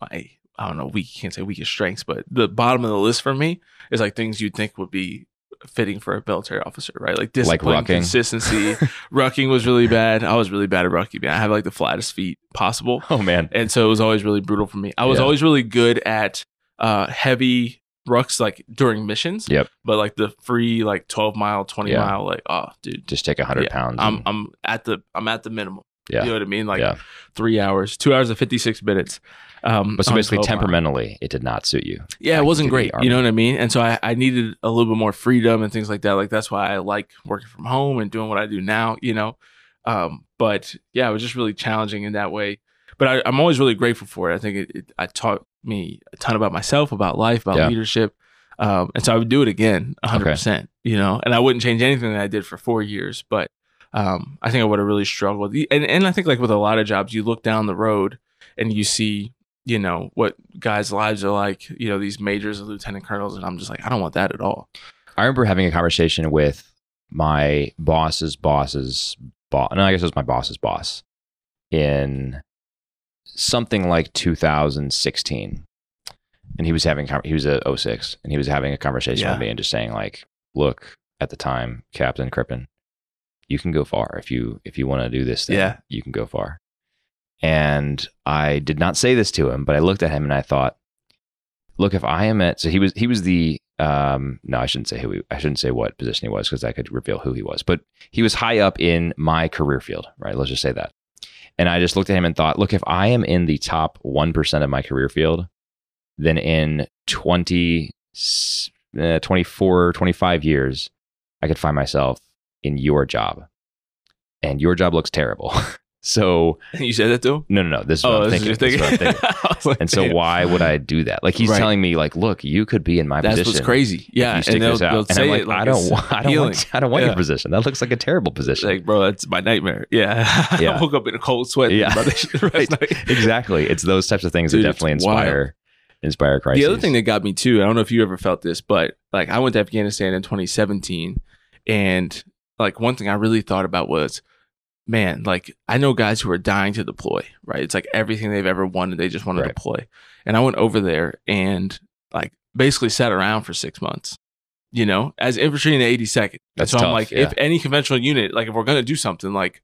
my I don't know, weak can't say weakest strengths, but the bottom of the list for me is like things you'd think would be fitting for a military officer, right? Like discipline, rucking? consistency. rucking was really bad. I was really bad at rucking. Man, I have like the flattest feet possible Oh man, and so it was always really brutal for me. I was Yeah. always really good at uh, heavy rucks like during missions. Yep. But like the free like 12 mile, 20 Yeah. mile, like oh dude, Just take hundred Yeah, pounds. I'm and- I'm at the I'm at the minimum. Yeah. You know what I mean? Like yeah. three hours, two hours and 56 minutes. Um, But so basically, temperamentally, it did not suit you. Yeah, it wasn't great. You know what I mean? And so I, I needed a little bit more freedom and things like that. Like that's why I like working from home and doing what I do now, you know? Um, but yeah, it was just really challenging in that way. But I, I'm always really grateful for it. I think it, it I taught me a ton about myself, about life, about Yeah. leadership. Um, and so I would do it again 100%, you know, and I wouldn't change anything that I did for four years. But um, I think I would have really struggled. And, and I think, like with a lot of jobs, you look down the road and you see, you know, what guys' lives are like, you know, these majors and lieutenant colonels. And I'm just like, I don't want that at all. I remember having a conversation with my boss's boss's boss. No, I guess it was my boss's boss in something like 2016. And he was having, he was a 06 and he was having a conversation Yeah. with me and just saying like, look, at the time, Captain Crippen, you can go far. If you, if you want to do this thing, Yeah. you can go far. And I did not say this to him, but I looked at him and I thought, look, if I am at, so he was, he was the, um, no, I shouldn't say who he, I shouldn't say what position he was because I could reveal who he was, but he was high up in my career field, right? Let's just say that. And I just looked at him and thought, look, if I am in the top 1% of my career field, then in 20, uh, 24, 25 years, I could find myself in your job. And your job looks terrible. so, you said that to him? no, no, no. This is what Oh, I'm this thinking. is This is what I'm thinking. Like, And so damn. why would I do that? Like he's Right. telling me, like, look, you could be in my position. That's position. what's crazy. Yeah. you stick and they'll, this out. And say I'm like, it like I don't, want, I don't healing. want, I don't want Yeah. your position. That looks like a terrible position. Like, bro, that's my nightmare. Yeah. Yeah. I woke up in a cold sweat. Yeah. Right. exactly. It's those types of things Dude, that definitely wild. inspire, inspire crises. The other thing that got me too, I don't know if you ever felt this, but like I went to Afghanistan in 2017, and like one thing I really thought about was, man, like I know guys who are dying to deploy, right? It's like everything they've ever wanted, they just want to deploy. And I went over there and like basically sat around for six months, you know, as infantry in the 82nd. And That's so I'm like, yeah. if any conventional unit, like if we're gonna do something, like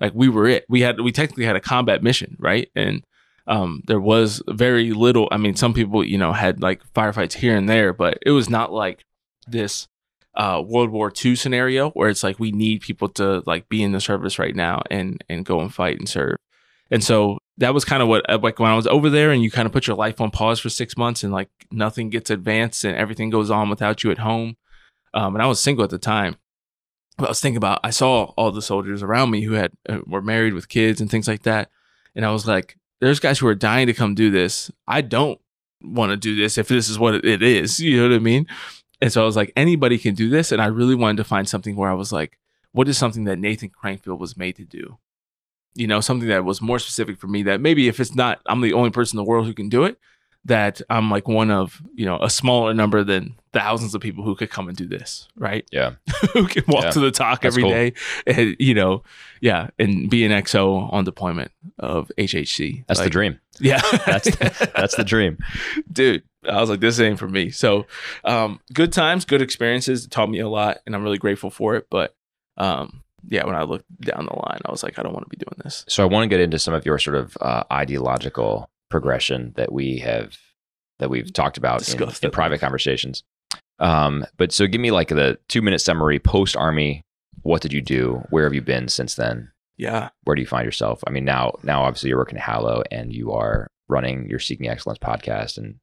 like we were it. We had we technically had a combat mission, right? And um, there was very little. I mean, some people, you know, had like firefights here and there, but it was not like this uh, World War II scenario where it's like we need people to like be in the service right now and and go and fight and serve. And so that was kind of what uh, like when I was over there and you kind of put your life on pause for six months and like nothing gets advanced and everything goes on without you at home. Um, and I was single at the time. But I was thinking about I saw all the soldiers around me who had uh, were married with kids and things like that, and I was like, "There's guys who are dying to come do this. I don't want to do this if this is what it is." You know what I mean? And so I was like, anybody can do this, and I really wanted to find something where I was like, "What is something that Nathan Crankfield was made to do?" You know, something that was more specific for me. That maybe if it's not, I'm the only person in the world who can do it. That I'm like one of you know a smaller number than thousands of people who could come and do this, right? Yeah. who can walk Yeah. to the talk That's every cool. day, and you know, yeah, and be an XO on deployment of HHC. That's the dream. Yeah, That's That's the dream. dude. I was like, this ain't for me. So, um, good times, good experiences. It taught me a lot, and I'm really grateful for it. But, um, yeah, when I looked down the line, I was like, I don't want to be doing this. So I want to get into some of your sort of uh, ideological progression that we have that we've talked about in, in private conversations. Um, but so give me like the two minute summary post army. What did you do? Where have you been since then? Yeah, Where do you find yourself? I mean, now now obviously you're working at Hallow and you are running your Seeking Excellence podcast and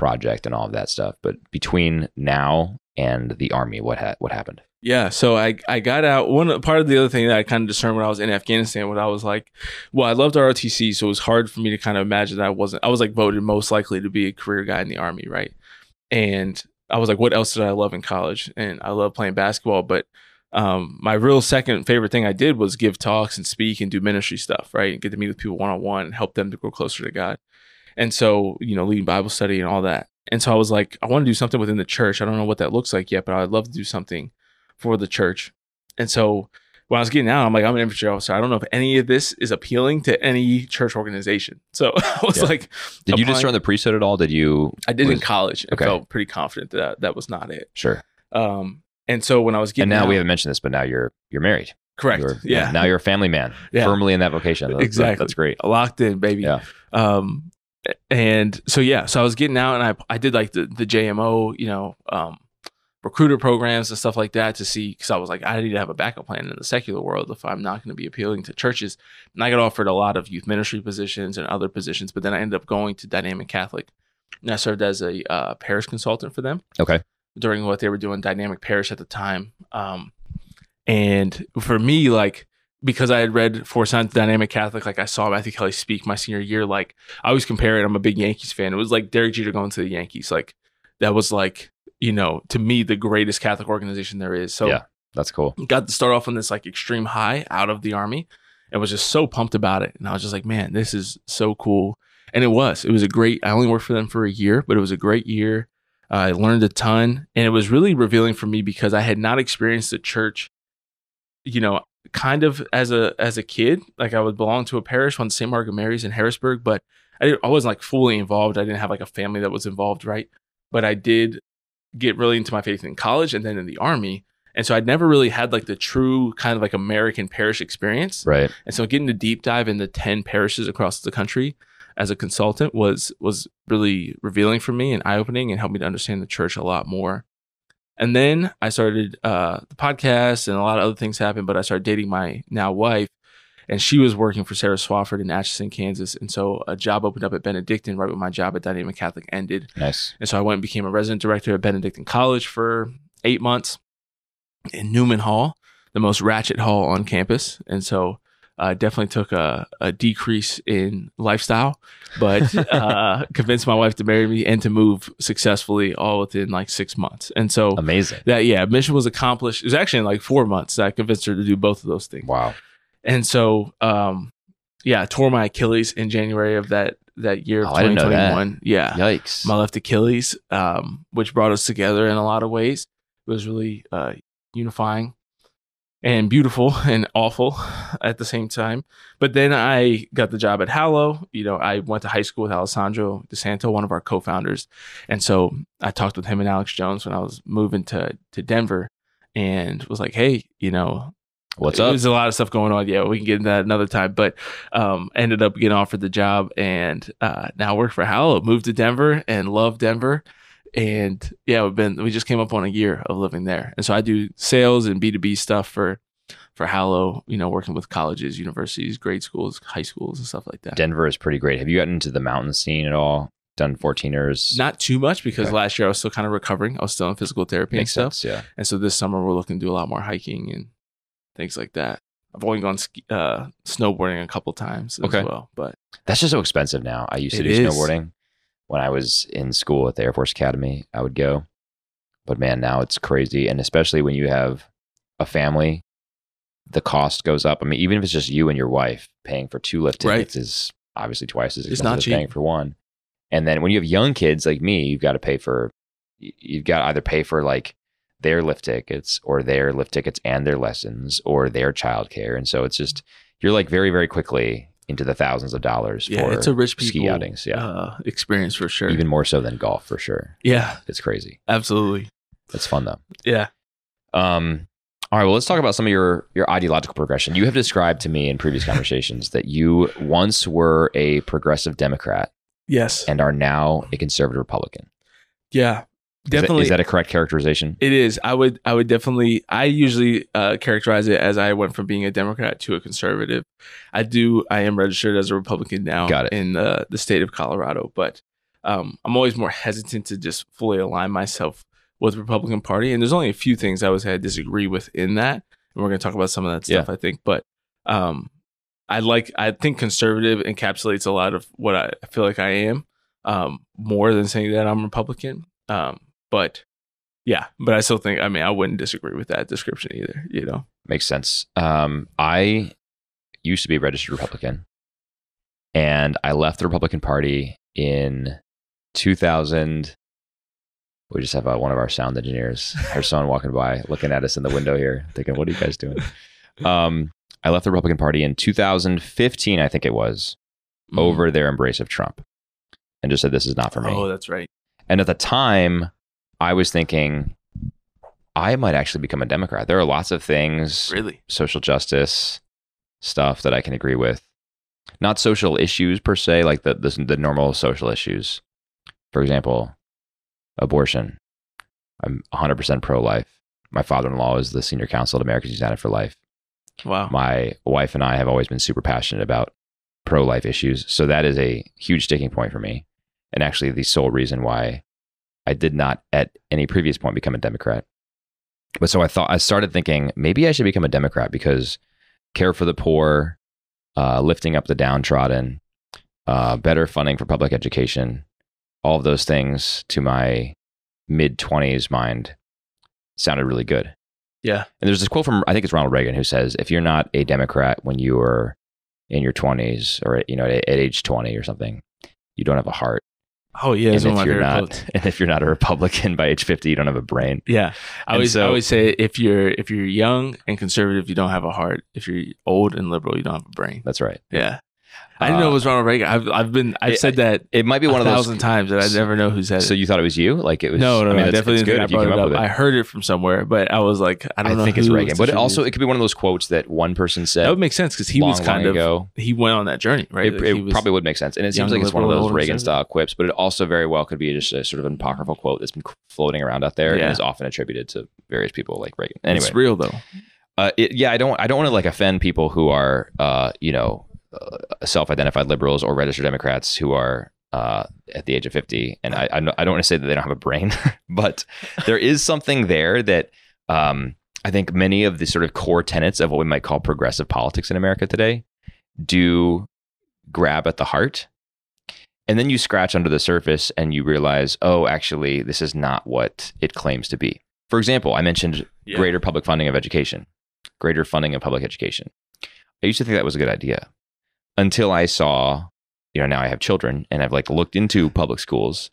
project and all of that stuff. But between now and the army, what ha- what happened? Yeah, so I I got out. One part of the other thing that I kind of discerned when I was in Afghanistan, when I was like, well, I loved ROTC, so it was hard for me to kind of imagine that I wasn't. I was like voted most likely to be a career guy in the army, right? And I was like, what else did I love in college? And I love playing basketball, but um, my real second favorite thing I did was give talks and speak and do ministry stuff, right? And get to meet with people one on one and help them to grow closer to God. And so, you know, leading Bible study and all that. And so I was like, I want to do something within the church. I don't know what that looks like yet, but I'd love to do something for the church. And so when I was getting out, I'm like, I'm an infantry officer. I don't know if any of this is appealing to any church organization. So I was Yeah. like, Did you just run the priesthood at all? Did you? I did in college and okay. felt pretty confident that that was not it. Sure. Um, and so when I was And getting now out, we haven't mentioned this, but now you're you're married. correct, You're- yeah, Now you're a family man, Yeah. firmly in that vocation. That's, Exactly. That's great. locked in, baby. Yeah. Um, and so yeah, so I was getting out and I I did like the the JMO, you know, um, recruiter programs and stuff like that to see because I was like I need to have a backup plan in the secular world if I'm not going to be appealing to churches. And I got offered a lot of youth ministry positions and other positions, but then I ended up going to Dynamic Catholic, and I served as a uh, parish consultant for them Okay. during what they were doing Dynamic Parish at the time. Um, and for me, like because I had read Four Signs Dynamic Catholic, like I saw Matthew Kelly speak my senior year. Like I always compare it. I'm a big Yankees fan. It was like Derek Jeter going to the Yankees. Like that was like you know to me the greatest Catholic organization there is. So Yeah. That's cool. got to start off on this like extreme high out of the army and was just so pumped about it. And I was just like, man, this is so cool. And it was. It was a great. I only worked for them for a year, but it was a great year. Uh, I learned a ton, and it was really revealing for me because I had not experienced the church, you know, kind of as a as a kid. Like I would belong to a parish on St. Margaret Mary's in Harrisburg, but I, didn't, I wasn't like fully involved. I didn't have like a family that was involved, right? But I did get really into my faith in college and then in the army. And so I'd never really had like the true kind of like American parish experience. Right. And so getting to deep dive into 10 parishes across the country as a consultant was was really revealing for me and eye-opening and helped me to understand the church a lot more. And then I started uh, the podcast and a lot of other things happened, but I started dating my now wife and she was working for Sarah Swafford in Atchison, Kansas. And so a job opened up at Benedictine right when my job at Dynamic Catholic ended. Nice. And so I went and became a resident director at Benedictine College for eight months in Newman Hall, the most ratchet hall on campus. And so I definitely took a, a decrease in lifestyle, but uh, convinced my wife to marry me and to move successfully all within like six months. And so Amazing. that, yeah, mission was accomplished. It was actually in like four months that I convinced her to do both of those things. Wow. And so, um, yeah, I tore my Achilles in January of that that year of Oh, I didn't know that. 2021. Yeah Yikes. my left Achilles, um, which brought us together in a lot of ways. It was really uh, unifying and beautiful and awful at the same time. But then I got the job at Hallow. You know, I went to high school with Alessandro DiSanto, one of our co-founders, and so I talked with him and Alex Jones when I was moving to to Denver, and was like, hey, you know, What's up? there's a lot of stuff going on. Yeah, we can get into that another time. But um, ended up getting offered the job, and uh, now work for Hallow. Moved to Denver and love Denver. And yeah, we've been we just came up on a year of living there, and so I do sales and B two B stuff for for Hallow. You know, working with colleges, universities, grade schools, high schools, and stuff like that. Denver is pretty great. Have you gotten into the mountain scene at all? Done 14ers? Not too much because Okay. last year I was still kind of recovering. I was still in physical therapy and stuff. sense. Yeah. And so this summer we're looking to do a lot more hiking and things like that. I've only gone ski, uh, snowboarding a couple times as Okay. well, but That's just so expensive now. I used to do is. snowboarding when I was in school at the Air Force Academy. I would go, but man, now it's crazy, and especially when you have a family, the cost goes up. I mean, even if it's just you and your wife paying for two lift Right. tickets is obviously twice as expensive as paying for one. And then when you have young kids like me, you've got to pay for. You've got to either pay for like their lift tickets or their lift tickets and their lessons or their childcare, and so it's just you're like very very quickly into the thousands of dollars yeah, for it's a rich people ski outings. Yeah, uh, experience for sure. even more so than golf for sure. yeah, It's crazy. absolutely. It's fun though. Yeah, Um, all right, well, let's talk about some of your your ideological progression. You have described to me in previous conversations that you once were a progressive Democrat yes, and are now a conservative Republican. yeah, Is that- definitely. is that a correct characterization? it is. I would. I would definitely. I usually uh, characterize it as I went from being a Democrat to a conservative. I do. I am registered as a Republican now. Got it. in the the state of Colorado, but um, I'm always more hesitant to just fully align myself with the Republican Party. And there's only a few things I say I disagree with in that, and we're going to talk about some of that stuff. I think, but um, I like. I think conservative encapsulates a lot of what I feel like I am, um, more than saying that I'm Republican. Um, but yeah, but I still think. I mean, I wouldn't disagree with that description either. You know. Makes sense. Um, I used to be a registered Republican, and I left the Republican Party in 2000. We just have uh, one of our sound engineers, her son, walking by, looking at us in the window here, thinking, "What are you guys doing?" Um, I left the Republican Party in 2015, I think it was, Mm. over their embrace of Trump, and just said, "This is not for me." Oh, that's right. And at the time, I was thinking, I might actually become a Democrat. There are lots of things Really. social justice stuff that I can agree with. not social issues per se, like the, the the normal social issues. For example, abortion. I'm 100% pro life. My father-in-law is the senior counsel at Americans United for Life. Wow. My wife and I have always been super passionate about pro life issues. So that is a huge sticking point for me. And actually, the sole reason why I did not at any previous point become a Democrat. But so I thought, I started thinking maybe I should become a Democrat because care for the poor, uh, lifting up the downtrodden, uh, better funding for public education, all of those things to my mid 20s mind sounded really good. Yeah. And there's this quote from I think it's Ronald Reagan who says, "If you're not a Democrat when you are in your 20s or you know at, at age 20 or something, you don't have a heart. Oh yeah, and if you're not, quotes. and if you're not a Republican by age 50, you don't have a brain. Yeah, I And always I always say if you're if you're young and conservative, you don't have a heart. If you're old and liberal, you don't have a brain. That's right. Yeah, I didn't know it was Ronald Reagan. I've I've been I've Uh, It- said that It might be a one of those. thousand times, and I never know who said it. So it. you thought it was you? Like it was? no, no, I mean, no, it's, definitely it's didn't good think I if you brought came it up up. with it. I heard it from somewhere, but I was like, I don't I know. think it's who Reagan, but it also it. could be one of those quotes that one person said that would make sense because he long, was kind long of ago. he went on that journey, right? It, Like, it he was- probably would make sense, and it seems young like it's one of liberal, those Reagan style quips. But it also very well could be just a sort of an apocryphal quote that's been floating around out there Yeah. and is often attributed to various people like Reagan. Anyway, It's real though. uh, it, yeah, I don't I don't want to like offend people who are uh, you know uh, self-identified liberals or registered Democrats who are uh, at the age of 50 and I I don't want to say that they don't have a brain but there is something there that um, I think many of the sort of core tenets of what we might call progressive politics in America today do grab at the heart and then you scratch under the surface and you realize oh actually this is not what it claims to be for example I mentioned Yeah. greater public funding of education, greater funding of public education. I used to think that was a good idea until I saw, you know, now I have children and I've like looked into public schools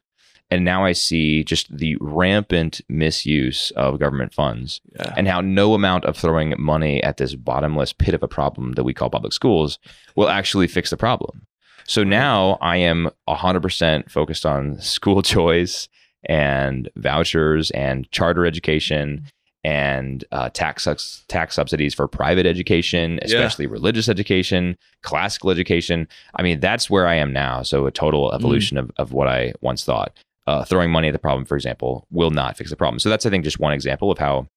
and now I see just the rampant misuse of government funds Yeah. and how no amount of throwing money at this bottomless pit of a problem that we call public schools will actually fix the problem. So now I am 100% focused on school choice and vouchers and charter education and uh, tax tax subsidies for private education, especially religious education, classical education. I mean, that's where I am now. So a total evolution of, of what I once thought. Uh, throwing money at the problem, for example, will not fix the problem. So that's, I think, just one example of how,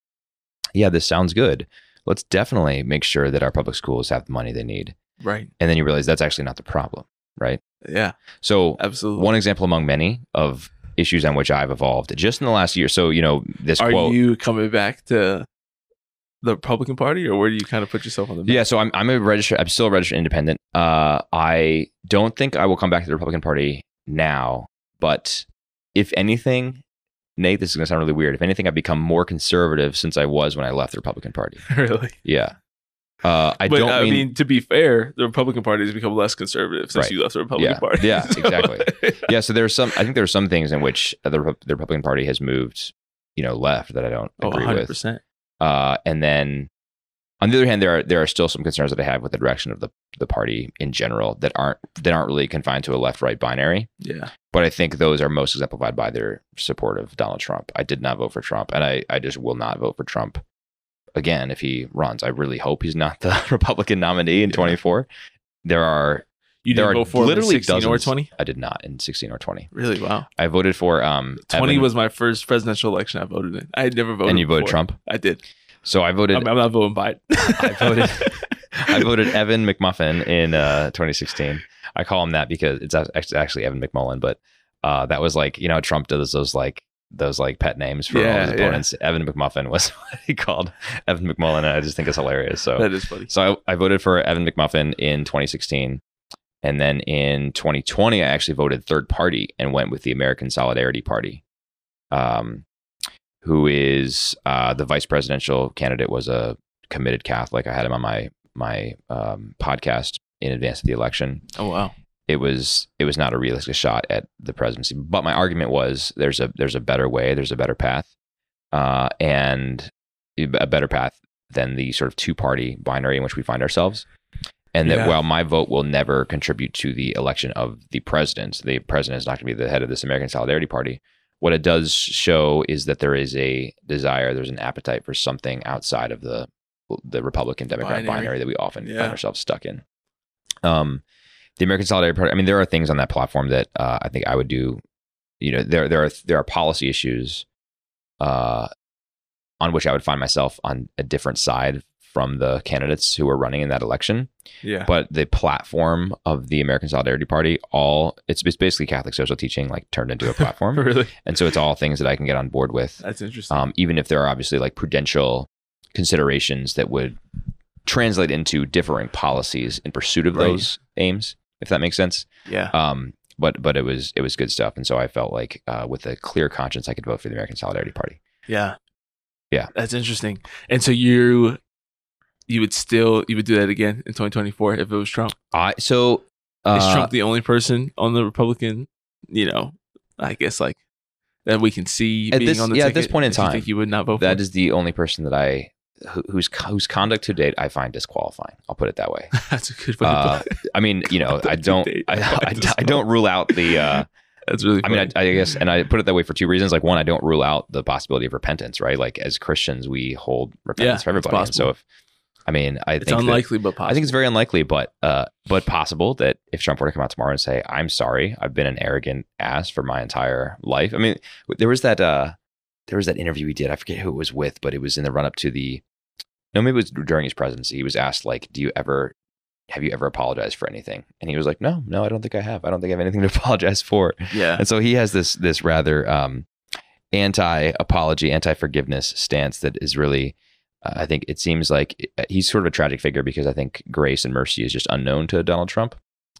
yeah, this sounds good. Let's definitely make sure that our public schools have the money they need. Right. And then you realize that's actually not the problem, right? Yeah. So Absolutely. one example among many of issues on which I've evolved just in the last year. So, you know, this Are quote. you coming back to the Republican Party, or where do you kind of put yourself on the map? Yeah, so I'm I'm a registered. I'm still a registered independent. Uh, I don't think I will come back to the Republican Party now, but if anything, Nate, this is gonna sound really weird. If anything, I've become more conservative since I was when I left the Republican Party. really. Yeah, uh, I but don't I mean, mean, to be fair, the Republican Party has become less conservative since Right. you left the Republican Yeah. Party. Yeah, So- exactly. yeah. So there's some. I think there's some things in which the, the Republican Party has moved, you know, left that I don't oh, agree 100 with. percent. Uh, and then on the other hand, there are there are still some concerns that I have with the direction of the the party in general that aren't that aren't really confined to a left right binary. Yeah. But I think those are most exemplified by their support of Donald Trump. I did not vote for Trump, and I I just will not vote for Trump again if he runs. I really hope he's not the Republican nominee in Yeah. 24. There are You There didn't are vote for literally 16 or dozens. 20? I did not in 16 or 20. Really? Wow. I voted for um 20 Evan- was my first presidential election I voted in. I had never voted and you voted before. Trump. I did. So I voted I'm, I'm not voting Biden. I voted- I voted Evan McMuffin in uh, 2016. I call him that because it's actually Evan McMullin, but uh, that was like you know Trump does those like those like pet names for all Yeah, his yeah. opponents. Evan McMuffin was what he called Evan McMullin, and I just think it's hilarious. So that is funny. so I, I voted for Evan McMuffin in 2016. And then in 2020, I actually voted third party and went with the American Solidarity Party, um, who is uh, the vice presidential candidate was a committed Catholic. I had him on my my um, podcast in advance of the election. Oh, wow. It was it was not a realistic shot at the presidency, but my argument was there's a there's a better way, there's a better path, uh, and a better path than the sort of two party binary in which we find ourselves. And that Yeah. while my vote will never contribute to the election of the president, the president is not going to be the head of this American Solidarity Party. What it does show is that there is a desire, there's an appetite for something outside of the the Republican Democrat Binary. binary, that we often Yeah. find ourselves stuck in. Um, the American Solidarity Party. I mean, there are things on that platform that uh, I think I would do. You know, there there are there are policy issues uh, on which I would find myself on a different side from the candidates who were running in that election. Yeah. But the platform of the American Solidarity Party, all it's, it's basically Catholic social teaching, like turned into a platform, really? and so it's all things that I can get on board with. That's interesting. Um, even if there are obviously like prudential considerations that would translate into differing policies in pursuit of Right. those aims, if that makes sense. yeah. Um, but but it was it was good stuff, and so I felt like uh, with a clear conscience, I could vote for the American Solidarity Party. Yeah. Yeah. That's interesting. And so you you would still you would do that again in 2024 if it was Trump. I so uh, Is Trump the only person on the Republican, you know, I guess like that we can see At being this- on the yeah, at this point in that you time, think you would not vote that is the only person that I whose whose conduct to date I find disqualifying. I'll put it that way. That's a good way Uh, to put it. I mean, you know, I don't, I, I I, don't rule out the. Uh, That's really I mean. I, I guess, and I put it that way for two reasons. Like, one, I don't rule out the possibility of repentance, right? Like, as Christians, we hold repentance Yeah, for everybody. And so, if I mean, I it's think that- unlikely but possible. I think it's very unlikely, but uh, but possible that if Trump were to come out tomorrow and say, "I'm sorry, I've been an arrogant ass for my entire life." I mean, there was that uh, there was that interview he did. I forget who it was with, but it was in the run up to the. No, maybe it was during his presidency. He was asked, like, "Do you ever have you ever apologized for anything?" And he was like, "No, no, I don't think I have. I don't think I have anything to apologize for." yeah. And so he has this this rather um, anti apology, anti forgiveness stance that is really. Uh, I think it seems like he's sort of a tragic figure because I think grace and mercy is just unknown to Donald Trump,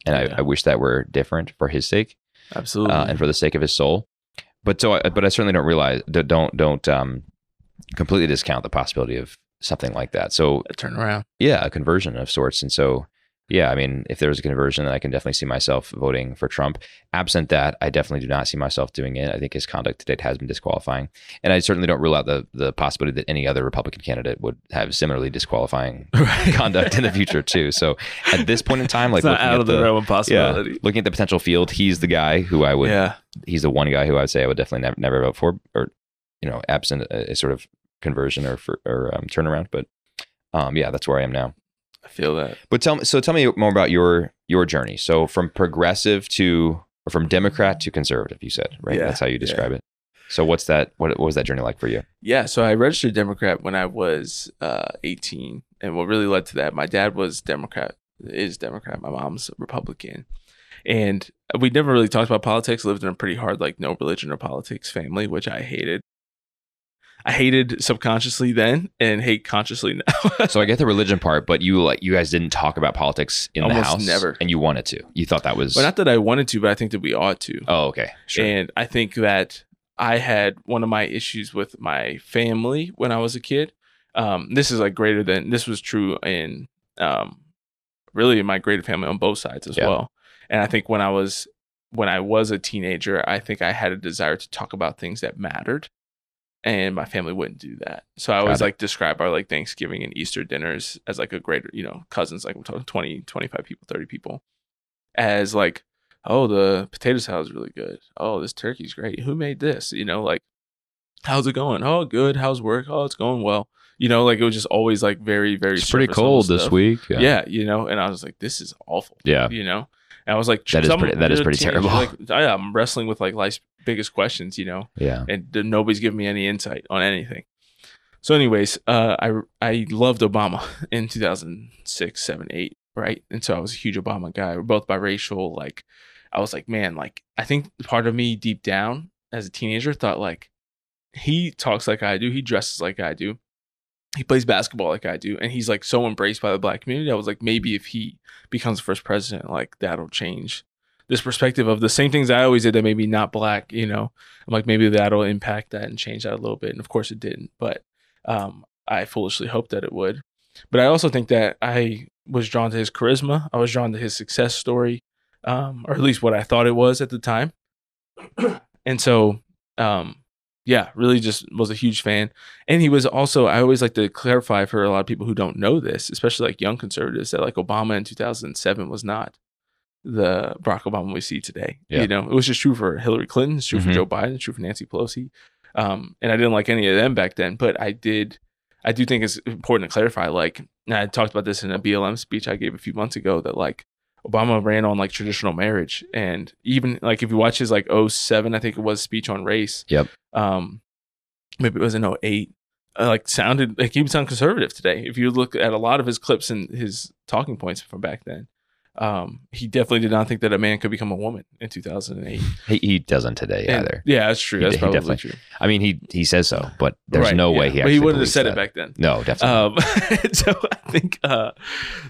and Yeah. I, I wish that were different for his sake Absolutely. uh, and for the sake of his soul. But so, I, but I certainly don't realize don't don't um, completely discount the possibility of something like that. So a turnaround. yeah, a conversion of sorts. And so, yeah, I mean, if there was a conversion, then I can definitely see myself voting for Trump. Absent that, I definitely do not see myself doing it. I think his conduct to date has been disqualifying, and I certainly don't rule out the the possibility that any other Republican candidate would have similarly disqualifying Right. conduct in the future too. So at this point in time, like looking out at of the, the, realm of yeah, possibility. looking at the potential field, he's the guy who I would. Yeah. He's the one guy who I would say I would definitely never, never vote for, or you know, absent a, a sort of conversion or for, or um, turnaround. But um, yeah, that's where I am now. I feel that. But tell me, so tell me more about your your journey. So from progressive to or from Democrat to conservative, you said, right? Yeah, That's how you describe it. So what's that? What, what was that journey like for you? Yeah, so I registered Democrat when I was uh, 18, and what really led to that, my dad was Democrat, is Democrat. My mom's Republican, and we never really talked about politics. Lived in a pretty hard, like, no religion or politics family, which I hated. I hated subconsciously then, and hate consciously now. So I get the religion part, but you like you guys didn't talk about politics in the house, never. and you wanted to. You thought that was well, not that I wanted to, but I think that we ought to. oh okay, sure. And I think that I had one of my issues with my family when I was a kid. Um, this is like greater than this was true in um, really in my greater family on both sides as Yeah. well. And I think when I was when I was a teenager, I think I had a desire to talk about things that mattered. And my family wouldn't do that. So I always it. like describe our like Thanksgiving and Easter dinners as like a greater, you know, cousins, like we're talking 20, 25 people, 30 people, as like oh the potato salad is really good oh this turkey's great who made this you know like how's it going oh good how's work oh it's going well you know like it was just always like very very it's pretty cold this week. yeah. you know and i was like this is awful Yeah. you know and i was like That is pretty- that is pretty terrible. like I, i'm wrestling with like life's biggest questions you know yeah. and nobody's giving me any insight on anything. So, anyways, uh, I I loved Obama in 2006, 7, 8, right? And so I was a huge Obama guy. We're both biracial. Like, I was like, man, like, I think part of me deep down as a teenager thought, like, he talks like I do, he dresses like I do, he plays basketball like I do, and he's like so embraced by the black community. I was like, maybe if he becomes the first president, like, that'll change this perspective of the same things I always did that maybe not black, you know. I'm like maybe that'll impact that and change that a little bit. And of course it didn't, but um, I foolishly hoped that it would. But I also think that I was drawn to his charisma. I was drawn to his success story, um, or at least what I thought it was at the time. and so, um, yeah, really just was a huge fan. And he was also, I always like to clarify for a lot of people who don't know this, especially like young conservatives, that like Obama in 2007 was not the Barack Obama we see today. Yeah. You know, it was just true for Hillary Clinton, it's true Mhm. for Joe Biden, it's true for Nancy Pelosi. Um, and I didn't like any of them back then, but I did. I do think it's important to clarify. Like, I talked about this in a BLM speech I gave a few months ago. That like Obama ran on like traditional marriage, and even like if you watch his like 07, I think it was speech on race. Yep. Um, maybe it was in 08. Uh, like sounded like he would sound conservative today. If you look at a lot of his clips and his talking points from back then, um, he definitely did not think that a man could become a woman in 2008. He, he doesn't today And- either. Yeah, that's true. He That's he probably definitely- true. I mean, he he says so, but there's Right, no way he. But Actually he wouldn't have said that. it back then. No, definitely. Um, so I think uh,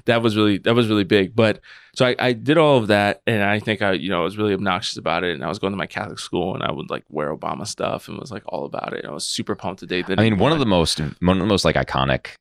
that was really that was really big. But so I, I did all of that, and I think I you know I was really obnoxious about it. And I was going to my Catholic school, and I would like wear Obama stuff, and was like all about it. And I was super pumped today. That I mean, one of the most one of the most like iconic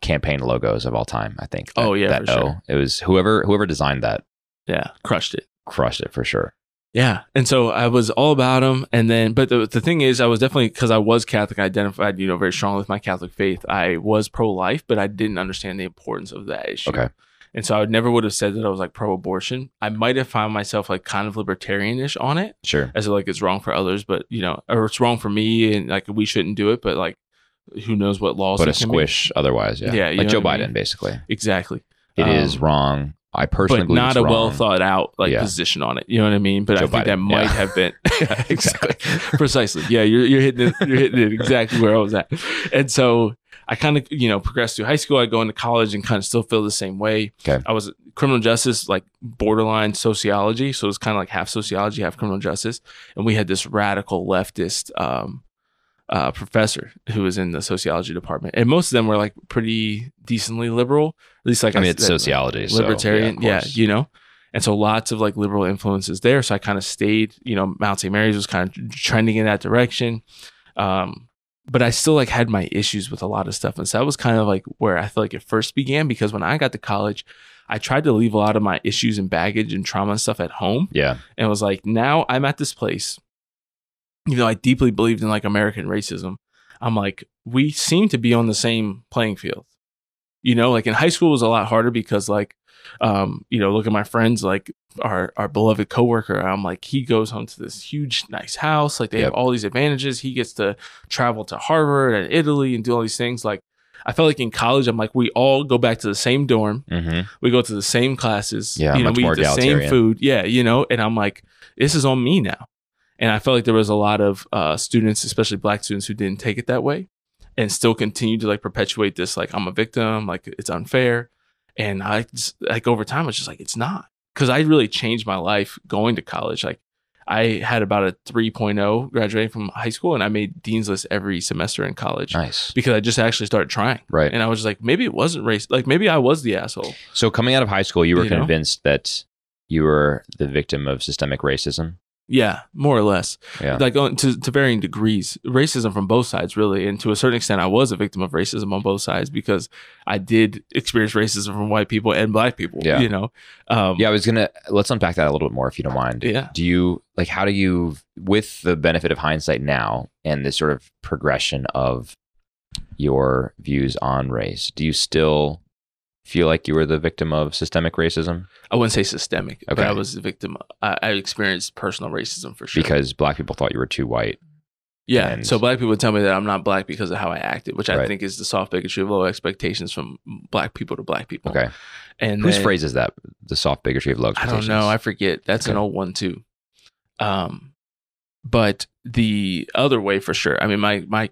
campaign logos of all time. I think. Oh, yeah, that for sure. O. It was whoever whoever designed that yeah crushed it. crushed it for sure. Yeah, and so I was all about him, and then, but the, the thing is, I was definitely because I was Catholic, I identified, you know, very strongly with my Catholic faith. I was pro life, but I didn't understand the importance of that issue. Okay. and so I never would have said that I was like pro abortion. I might have found myself like kind of libertarianish on it, Sure. as like it's wrong for others, but you know, or it's wrong for me, and like we shouldn't do it, but like who knows what laws? But a squish otherwise. Yeah. Yeah, like Joe Biden, mean? basically. exactly. It is Um, wrong. I personally but not a wrong. well thought out like Yeah. position on it. You know what I mean? But Joe I think Biden, that might yeah. have been exactly precisely. Yeah, you're you're hitting it, you're hitting it exactly where I was at. And so I kind of you know progressed through high school. I go into college and kind of still feel the same way. Okay. I was criminal justice like borderline sociology, so it was kind of like half sociology, half criminal justice. And we had this radical leftist um, uh, professor who was in the sociology department, and most of them were like pretty decently liberal. At least like I mean, it's said, sociology. so, libertarian, yeah, yeah, you know. And so lots of like liberal influences there. So I kind of stayed, you know, Mount St. Mary's was kind of trending in that direction. Um, but I still like had my issues with a lot of stuff. And so that was kind of like where I feel like it first began because when I got to college, I tried to leave a lot of my issues and baggage and trauma and stuff at home Yeah. and was like, now I'm at this place. You know, I deeply believed in like American racism. I'm like, we seem to be on the same playing field. You know, like in high school it was a lot harder because like, um, you know, look at my friends, like our our beloved coworker. I'm like, he goes home to this huge, nice house. Like they Yep. have all these advantages. He gets to travel to Harvard and Italy and do all these things. Like, I felt like in college, I'm like, we all go back to the same dorm hmm we go to the same classes. Yeah, you know, much we more eat the same food. Yeah, you know, and I'm like, this is on me now. And I felt like there was a lot of uh, students, especially black students, who didn't take it that way, and still continue to like perpetuate this, like I'm a victim, like it's unfair. And I just, like over time, it's just like it's not because I really changed my life going to college. Like I had about a 3.0 graduating from high school, and I made dean's list every semester in college Nice. because I just actually started trying. Right. And I was just like, maybe it wasn't race. Like maybe I was the asshole. So coming out of high school, you were You know? convinced that you were the victim of systemic racism. Yeah, more or less. Yeah. Like on, to, to varying degrees, racism from both sides, really. And to a certain extent, I was a victim of racism on both sides because I did experience racism from white people and black people. Yeah. You know? Um, yeah, I was gonna let's unpack that a little bit more if you don't mind. Yeah. Do you like how do you with the benefit of hindsight now and this sort of progression of your views on race, do you still feel like you were the victim of systemic racism I wouldn't say systemic, but Okay. I was a victim. I, I experienced personal racism for sure. because black people thought you were too white? yeah. and- So black people would tell me that I'm not black because of how I acted, which I think is the soft bigotry of low expectations from black people to black people. Okay. And Whose then- phrase is that? The soft bigotry of low expectations. I don't know. I forget. That's an old one too. Um, but the other way for sure. I mean, my my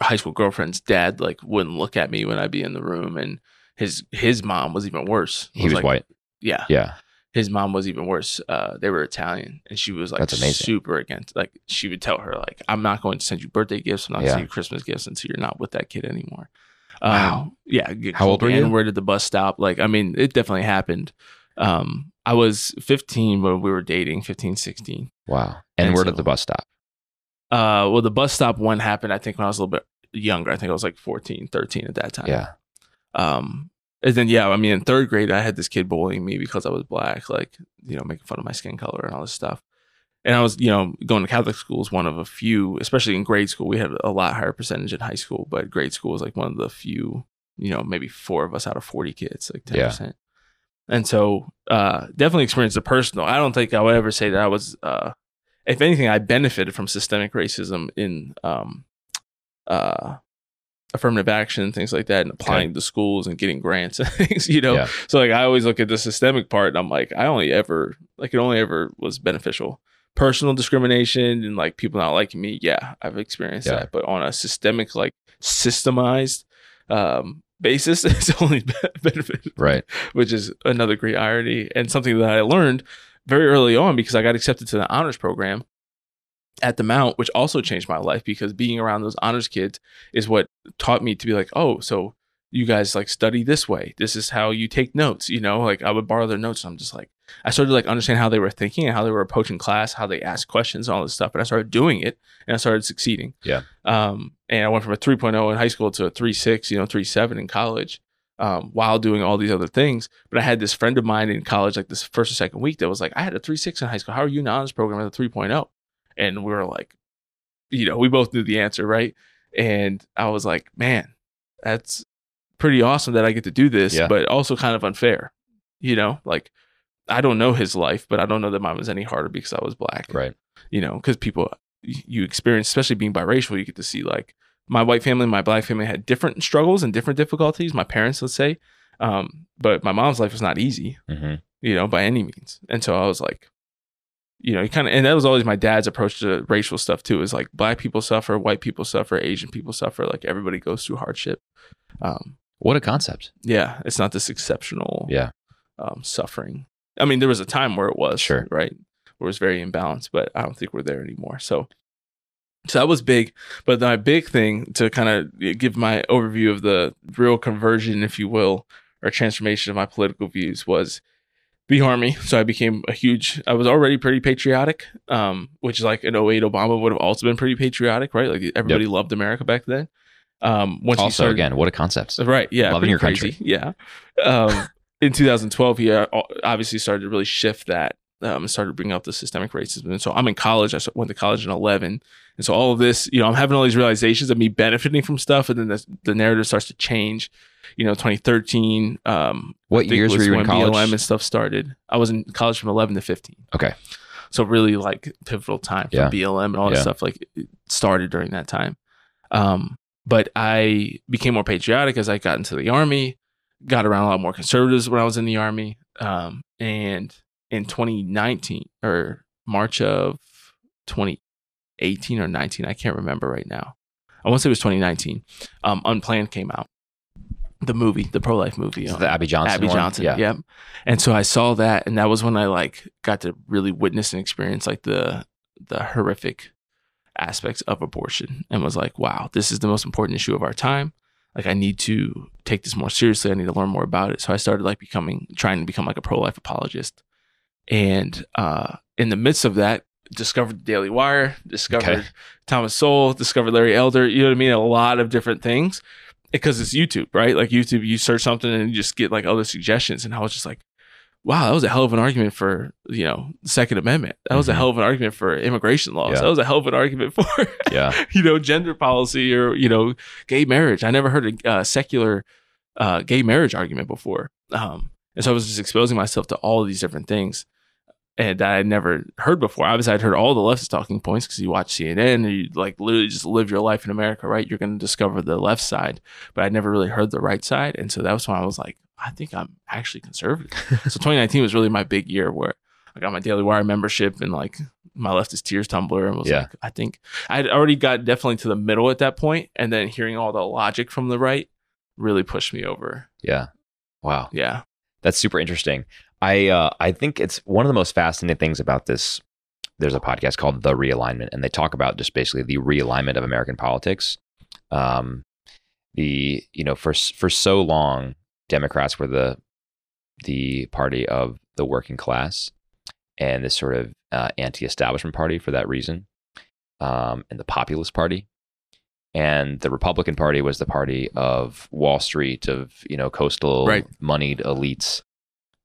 high school girlfriend's dad like wouldn't look at me when I'd be in the room, and his his mom was even worse. he was like- white. Yeah, Yeah. his mom was even worse. Uh, they were Italian, and she was like super against. Like she would tell her like, "I'm not going to send you birthday gifts. I'm not Yeah. sending you Christmas gifts until you're not with that kid anymore." Um, Wow. Yeah. get How old were you? N-word at the bus stop. Like, I mean, it definitely happened. Um, I was 15 when we were dating, 15, 16. Wow. And, And where so- did the bus stop? Uh, well, the bus stop one happened, I think, when I was a little bit younger. I think I was like 14, 13 at that time. Yeah. Um, and then, yeah, I mean, in third grade, I had this kid bullying me because I was black, like, you know, making fun of my skin color and all this stuff. And I was, you know, going to Catholic school is one of a few, especially in grade school. We had a lot higher percentage in high school, but grade school was like one of the few, you know, maybe four of us out of 40 kids, like 10%. And so, uh, definitely experienced the personal. I don't think I would ever say that I was, uh, if anything, I benefited from systemic racism in, um, uh, affirmative action and things like that and applying to schools and getting grants and things you know Yeah. so like i always look at the systemic part and i'm like i only ever like it only ever was beneficial personal discrimination and like people not liking me yeah i've experienced Yeah. that but on a systemic like systemized um basis it's only benefit Right. which is another great irony and something that I learned very early on because I got accepted to the honors program at the Mount, which also changed my life because being around those honors kids is what taught me to be like, oh, so you guys like study this way. This is how you take notes. You know, like I would borrow their notes. And I'm just like, I started to like understand how they were thinking and how they were approaching class, how they asked questions, and all this stuff. And I started doing it and I started succeeding. Yeah. Um, and I went from a 3.0 in high school to a 3.6, you know, 3.7 in college um, while doing all these other things. But I had this friend of mine in college, like this first or second week, that was like, I had a 3.6 in high school. How are you in the honors program at a 3.0? And we were like, you know, we both knew the answer, right? And I was like, man, that's pretty awesome that I get to do this, Yeah. but also kind of unfair. You know, like I don't know his life, but I don't know that mine was any harder because I was black Right. you know, because people you experience, especially being biracial, you get to see like my white family, and my black family had different struggles and different difficulties. My parents, let's say, um, but my mom's life was not easy, hmm you know, by any means. And so I was like, you know, kind of, and that was always my dad's approach to racial stuff too. Is like black people suffer, white people suffer, Asian people suffer. Like everybody goes through hardship. Um, What a concept. yeah, it's not this exceptional Yeah. um, suffering. I mean, there was a time where it was Sure. right, where it was very imbalanced, but I don't think we're there anymore. So, so that was big. But my big thing to kind of give my overview of the real conversion, if you will, or transformation of my political views was the army. So I became a huge. I was already pretty patriotic, um, which is like an 08 Obama would have also been pretty patriotic, right? Like everybody loved America back then. Um, once Also, started, again, what a concept. Right. Yeah. Loving your crazy. country. Yeah. Um, in 2012, he uh, obviously started to really shift that um, started bringing up the systemic racism. And so I'm in college. I went to college in 11. And so all of this, you know, I'm having all these realizations of me benefiting from stuff. And then the, the narrative starts to change. You know, 2013. Um, What years were you in college? BLM and stuff started. I was in college from 11 to 15. Okay. So really like pivotal time for Yeah. BLM and all that stuff like started during that time. Um, but I became more patriotic as I got into the army, got around a lot more conservatives when I was in the army. Um, and in 2019 or March of 2018 or 19, I can't remember right now. I want to say it was 2019. Um, Unplanned came out, the movie, the pro life movie. Um, the Abby Johnson. Abby one? Johnson. Yeah. Yep. And so I saw that, and that was when I like got to really witness and experience like the the horrific aspects of abortion, and was like, wow, this is the most important issue of our time. Like I need to take this more seriously. I need to learn more about it. So I started like becoming trying to become like a pro life apologist, and uh, in the midst of that, discovered the Daily Wire, discovered Okay. Thomas Sowell, discovered Larry Elder. You know what I mean? A lot of different things because it's YouTube, right? Like YouTube, you search something and you just get like other suggestions. And I was just like, wow, that was a hell of an argument for, you know, the Second Amendment. That was a Mhm. hell of an argument for immigration laws. Yeah. That was a hell of an argument for, Yeah. you know, gender policy or, you know, gay marriage. I never heard a uh, secular uh, gay marriage argument before. Um, and so I was just exposing myself to all of these different things and that I had never heard before. Obviously, I'd heard all the leftist talking points because you watch CNN and you like literally just live your life in America, right? You're going to discover the left side, but I'd never really heard the right side. And so that was when I was like, I think I'm actually conservative. so 2019 was really my big year where I got my Daily Wire membership and like my leftist tears Tumbler and was Yeah. like, I think I had already got definitely to the middle at that point, and then hearing all the logic from the right really pushed me over. Yeah. Wow. Yeah, That's super interesting. I uh, I think it's one of the most fascinating things about this. There's a podcast called The Realignment, and they talk about just basically the realignment of American politics. Um, the you know for for so long, Democrats were the the party of the working class, and this sort of uh, anti-establishment party for that reason, um, and the populist party. And the Republican Party was the party of Wall Street, of you know coastal Right. moneyed elites.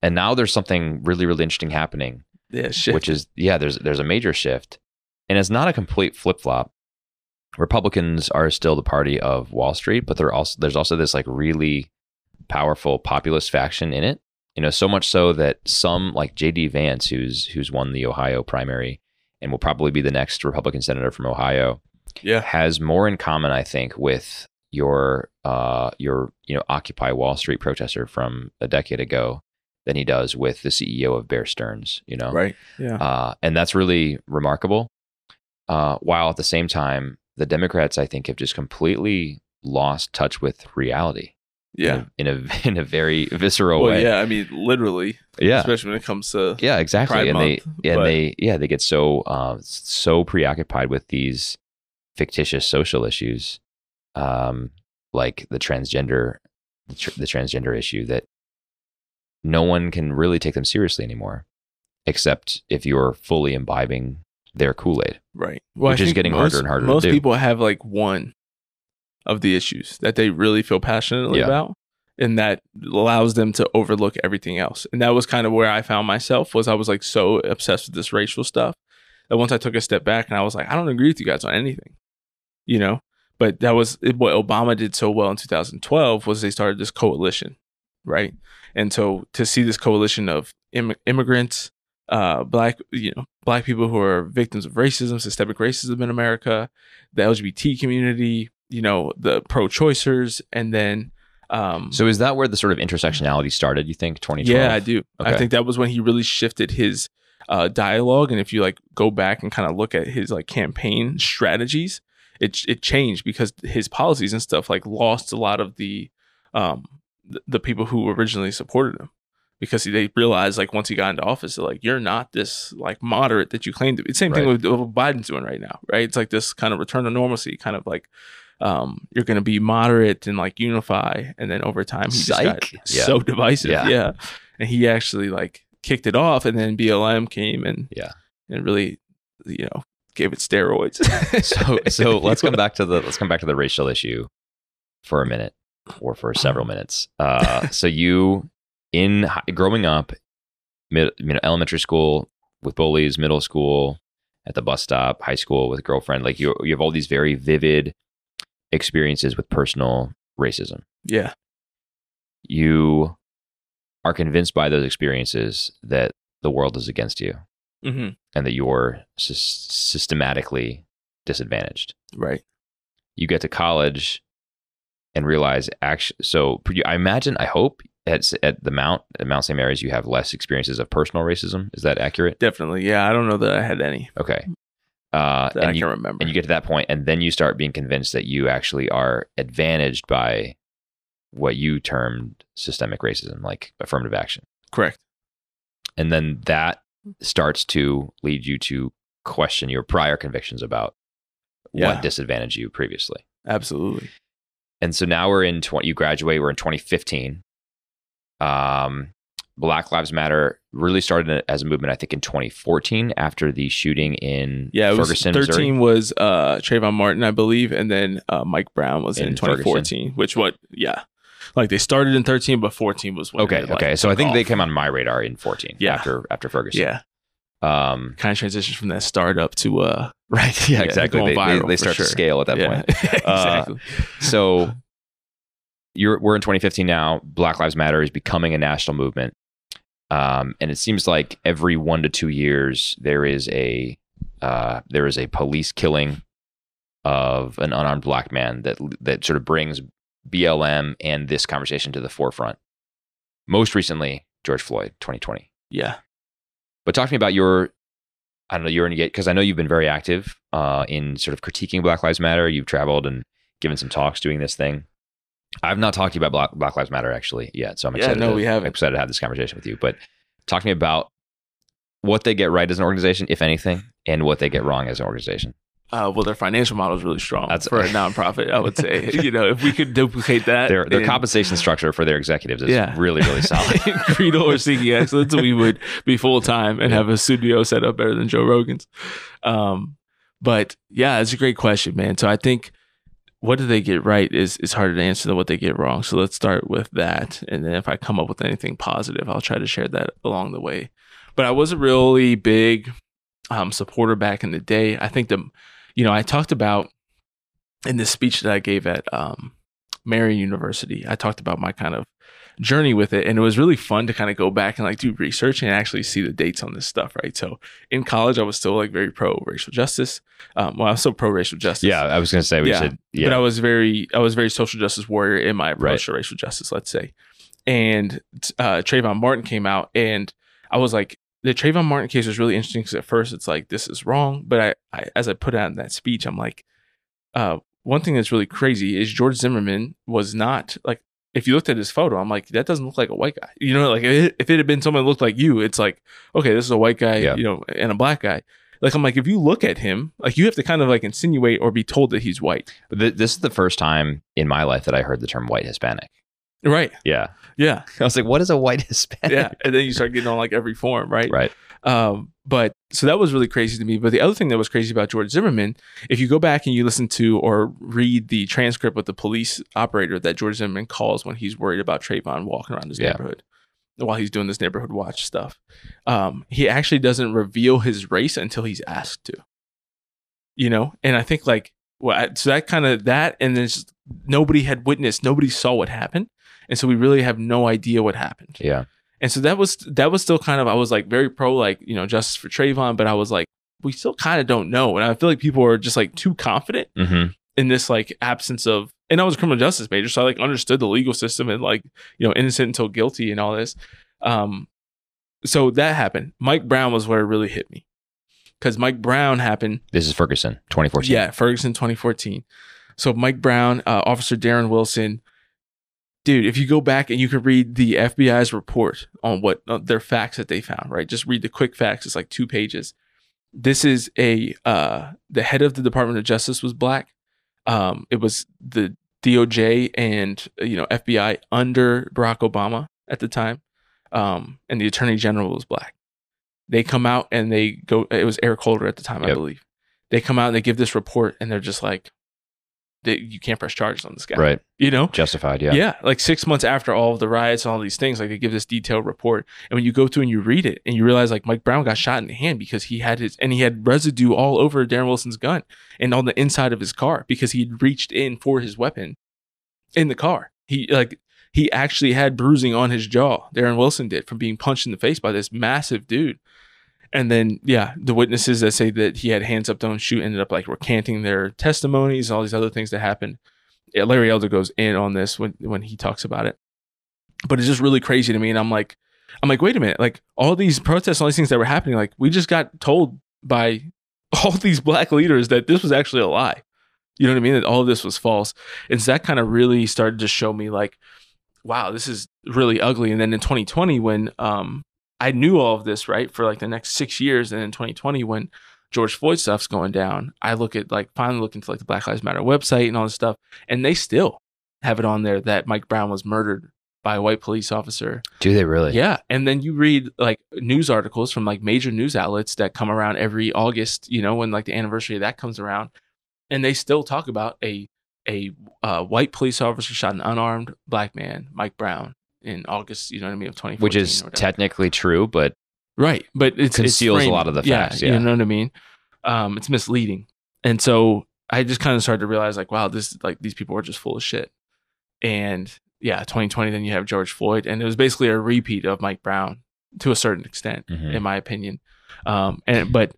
And now there's something really, really interesting happening, yeah, shit. which is yeah, there's there's a major shift, and it's not a complete flip flop. Republicans are still the party of Wall Street, but they're also there's also this like really powerful populist faction in it. You know, so much so that some like J.D. Vance, who's who's won the Ohio primary and will probably be the next Republican senator from Ohio, yeah, has more in common, I think, with your uh your you know Occupy Wall Street protester from a decade ago than he does with the CEO of Bear Stearns. You know, Right. Yeah. uh, and that's really remarkable. Uh, while at the same time, the Democrats, I think, have just completely lost touch with reality. Yeah. in a in a, in a very visceral Well, way. yeah. I mean, literally, yeah, especially when it comes to yeah, exactly. Pride and Month, they and they yeah they get so uh, so preoccupied with these fictitious social issues, um, like the transgender the, tr- the transgender issue that no one can really take them seriously anymore, except if you're fully imbibing their Kool Aid. right. Well, Which is getting harder and harder to Most people have like one of the issues that they really feel passionately Yeah. about, and that allows them to overlook everything else. And that was kind of where I found myself. Was I was like so obsessed with this racial stuff that once I took a step back and I was like, I don't agree with you guys on anything, you know. But that was what Obama did so well in 2012 was they started this coalition, right? And so to see this coalition of Im- immigrants, uh, black, you know, black people who are victims of racism, systemic racism in America, the LGBT community, you know, the pro-choicers, and then, um, So is that where the sort of intersectionality started? You think 2012? yeah, I do. I think that was when he really shifted his uh, dialogue, and if you like go back and kind of look at his like campaign strategies, it it changed because his policies and stuff like lost a lot of the um th- the people who originally supported him because they realized like once he got into office they're like you're not this like moderate that you claim to be same thing Right. with what biden's doing right now right it's like this kind of return to normalcy kind of like um you're gonna be moderate and like unify and then over time he just got Yeah. so divisive Yeah. yeah. and he actually like kicked it off and then blm came and Yeah. and really you know gave it steroids so so let's come back to the let's come back to the racial issue for a minute or for several minutes. Uh, so you in growing up, mid, you know, elementary school with bullies, middle school at the bus stop, high school with a girlfriend, like you you have all these very vivid experiences with personal racism. yeah You are convinced by those experiences that the world is against you hmm and that you're sys- systematically disadvantaged. right you get to college and realize actually so i imagine i hope at, at the mount at mount st mary's you have less experiences of personal racism. Is that accurate? Definitely. Yeah i don't know that i had any. Okay. Uh, that i and, you, can remember. and you get to that point and then you start being convinced that you actually are advantaged by what you termed systemic racism like affirmative action. Correct. And then that starts to lead you to question your prior convictions about Yeah. what disadvantaged you previously. Absolutely and so now we're in 20 you graduate we're in 2015 um black lives matter really started as a movement i think in 2014 after the shooting in yeah it was ferguson 13 Missouri. was uh trayvon martin i believe and then uh mike brown was in, In 2014 which what yeah. Like they started in 13 but 14 was okay like, okay so i think they came on my radar in 14 Yeah. after after ferguson. Yeah. Um kind of transitioned from that startup to uh right. Yeah, Yeah, exactly. they, they, they start sure. to scale at that yeah, point. Uh, exactly. so you're we're in 2015 now. Black lives matter is becoming a national movement. Um, and it seems like every one to two years there is a uh, there is a police killing of an unarmed black man that that sort of brings BLM and this conversation to the forefront. Most recently, George Floyd, 2020. yeah. But talk to me about your, I don't know, your engagement because I know you've been very active uh, in sort of critiquing Black Lives Matter. You've traveled and given some talks doing this thing. I've not talked to you about Black, Black Lives Matter actually yet, so I'm Yeah, excited. no, to, we haven't. I'm excited to have this conversation with you. But talk to me about what they get right as an organization, if anything, and what they get wrong as an organization. Uh well their financial model is really strong That's- for a nonprofit i would say you know if we could duplicate that Their their in- compensation structure for their executives is Yeah. really really solid. Credo or Seeking Excellence, we would be full time and Yeah. have a studio set up better than Joe Rogan's. Um, but yeah, it's a great question, man. So I think what do they get right is is harder to answer than what they get wrong. So let's start with that, and then if I come up with anything positive, I'll try to share that along the way. But I was a really big um, supporter back in the day. I think the, you know, I talked about in this speech that I gave at um, Marian University. I talked about my kind of journey with it. And it was really fun to kind of go back and like do research and actually see the dates on this stuff, right? So in college, I was still like very pro racial justice. Um, well, I was still pro racial justice. Yeah, I was going to say we Yeah, should. Yeah, But I was very, I was very social justice warrior in my approach Right. to racial justice, let's say. And uh, Trayvon Martin came out, and I was like, the Trayvon Martin case was really interesting because at first it's like this is wrong, but I, I as I put out in that speech, I'm like, uh, one thing that's really crazy is George Zimmerman was not like. If you looked at his photo, I'm like, that doesn't look like a white guy. You know, like if it, had been someone that looked like you, it's like, okay, this is a white guy, Yeah. you know, and a black guy. Like I'm like, if you look at him, like you have to kind of like insinuate or be told that he's white. But th- this is the first time in my life that I heard the term white Hispanic. Right. Yeah, Yeah. I was like, what is a white Hispanic? Yeah. And then you start getting on like every form, right? right. Um, but so that was really crazy to me. But the other thing that was crazy about George Zimmerman, if you go back and you listen to or read the transcript with the police operator that George Zimmerman calls when he's worried about Trayvon walking around his Yeah. neighborhood while he's doing this neighborhood watch stuff, um, he actually doesn't reveal his race until he's asked to. You know, and I think like well, I- so that kind of that, and then just nobody had witnessed, nobody saw what happened, and so we really have no idea what happened. Yeah. And so that was that was still kind of I was like very pro like you know justice for Trayvon, but I was like we still kind of don't know, and I feel like people are just like too confident hmm in this like absence of. And I was a criminal justice major, so I like understood the legal system and like you know innocent until guilty and all this. Um, so that happened. Mike Brown was where it really hit me because Mike Brown happened This is Ferguson, 2014. yeah, Ferguson 2014. So Mike Brown, uh, Officer Darren Wilson, dude. If you go back and you could read the FBI's report on what uh, their facts that they found, right? Just read the quick facts. It's like two pages. This is a uh, the head of the Department of Justice was black. Um, it was the DOJ and uh, you know FBI under Barack Obama at the time, um, and the Attorney General was black. They come out and they go. It was Eric Holder at the time, I believe they come out and they give this report and they're just like they, you can't press charges on this guy Right. you know Justified. Yeah. yeah. like six months after all of the riots and all these things like they give this detailed report and when you go through and you read it and you realize like mike brown got shot in the hand because he had his and he had residue all over darren wilson's gun and on the inside of his car because he had reached in for his weapon in the car he like he actually had bruising on his jaw darren wilson did from being punched in the face by this massive dude and then, yeah, the witnesses that say that he had hands up, don't shoot, ended up like recanting their testimonies, all these other things that happened. Yeah, Larry Elder goes in on this when when he talks about it. But it's just really crazy to me, and I'm like, I'm like, wait a minute, like all these protests, all these things that were happening, like we just got told by all these black leaders that this was actually a lie. You know what I mean? That all of this was false. And so that kind of really started to show me like, wow, this is really ugly. And then in 2020, when um I knew all of this, right, for like the next six years. And in 2020, when George Floyd stuff's going down, I look at like finally look into like the Black Lives Matter website and all this stuff, and they still have it on there that Mike Brown was murdered by a white police officer. Do they really? Yeah. And then you read like news articles from like major news outlets that come around every August, you know, when like the anniversary of that comes around, and they still talk about a a uh, white police officer shot an unarmed black man, Mike Brown, in August, you know what I mean, of 2014. Which is technically true, but Right, but it Conceals a lot of the facts, yeah. you know what I mean. Um, it's misleading, and so I just kind of started to realize, like, wow, this like these people are just full of shit. And yeah, 2020, then you have George Floyd, and it was basically a repeat of Mike Brown to a certain extent, Mhm. in my opinion. Um, and but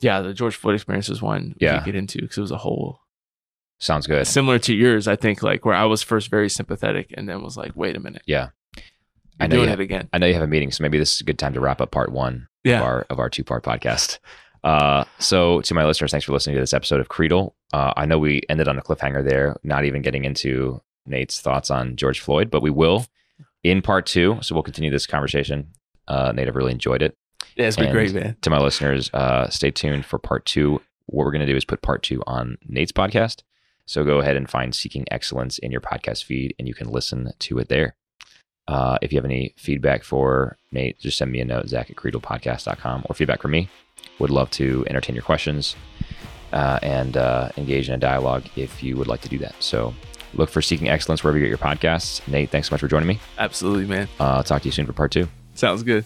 yeah, the George Floyd experience is one we Yeah. could get into because it was a whole sounds good. similar to yours. I think like where I was first very sympathetic, and then was like, wait a minute, Yeah. you're I know doing you it again. I know you have a meeting, so maybe this is a good time to wrap up part one Yeah. of our of our two part podcast. Uh, so to my listeners, thanks for listening to this episode of Creedle. Uh, I know we ended on a cliffhanger there, not even getting into Nate's thoughts on George Floyd, but we will in part two. So we'll continue this conversation. Uh, Nate, I've really enjoyed it. Yeah, it's been And- great, man. To my listeners, uh, stay tuned for part two. What we're going to do is put part two on Nate's podcast. So go ahead and find Seeking Excellence in your podcast feed, and you can listen to it there. Uh, if you have any feedback for Nate, just send me a note, zach at creedlepodcast.com, or feedback from me. Would love to entertain your questions uh, and uh, engage in a dialogue if you would like to do that. So look for Seeking Excellence wherever you get your podcasts. Nate, thanks so much for joining me. Absolutely, man. Uh, I'll talk to you soon for part two. Sounds good.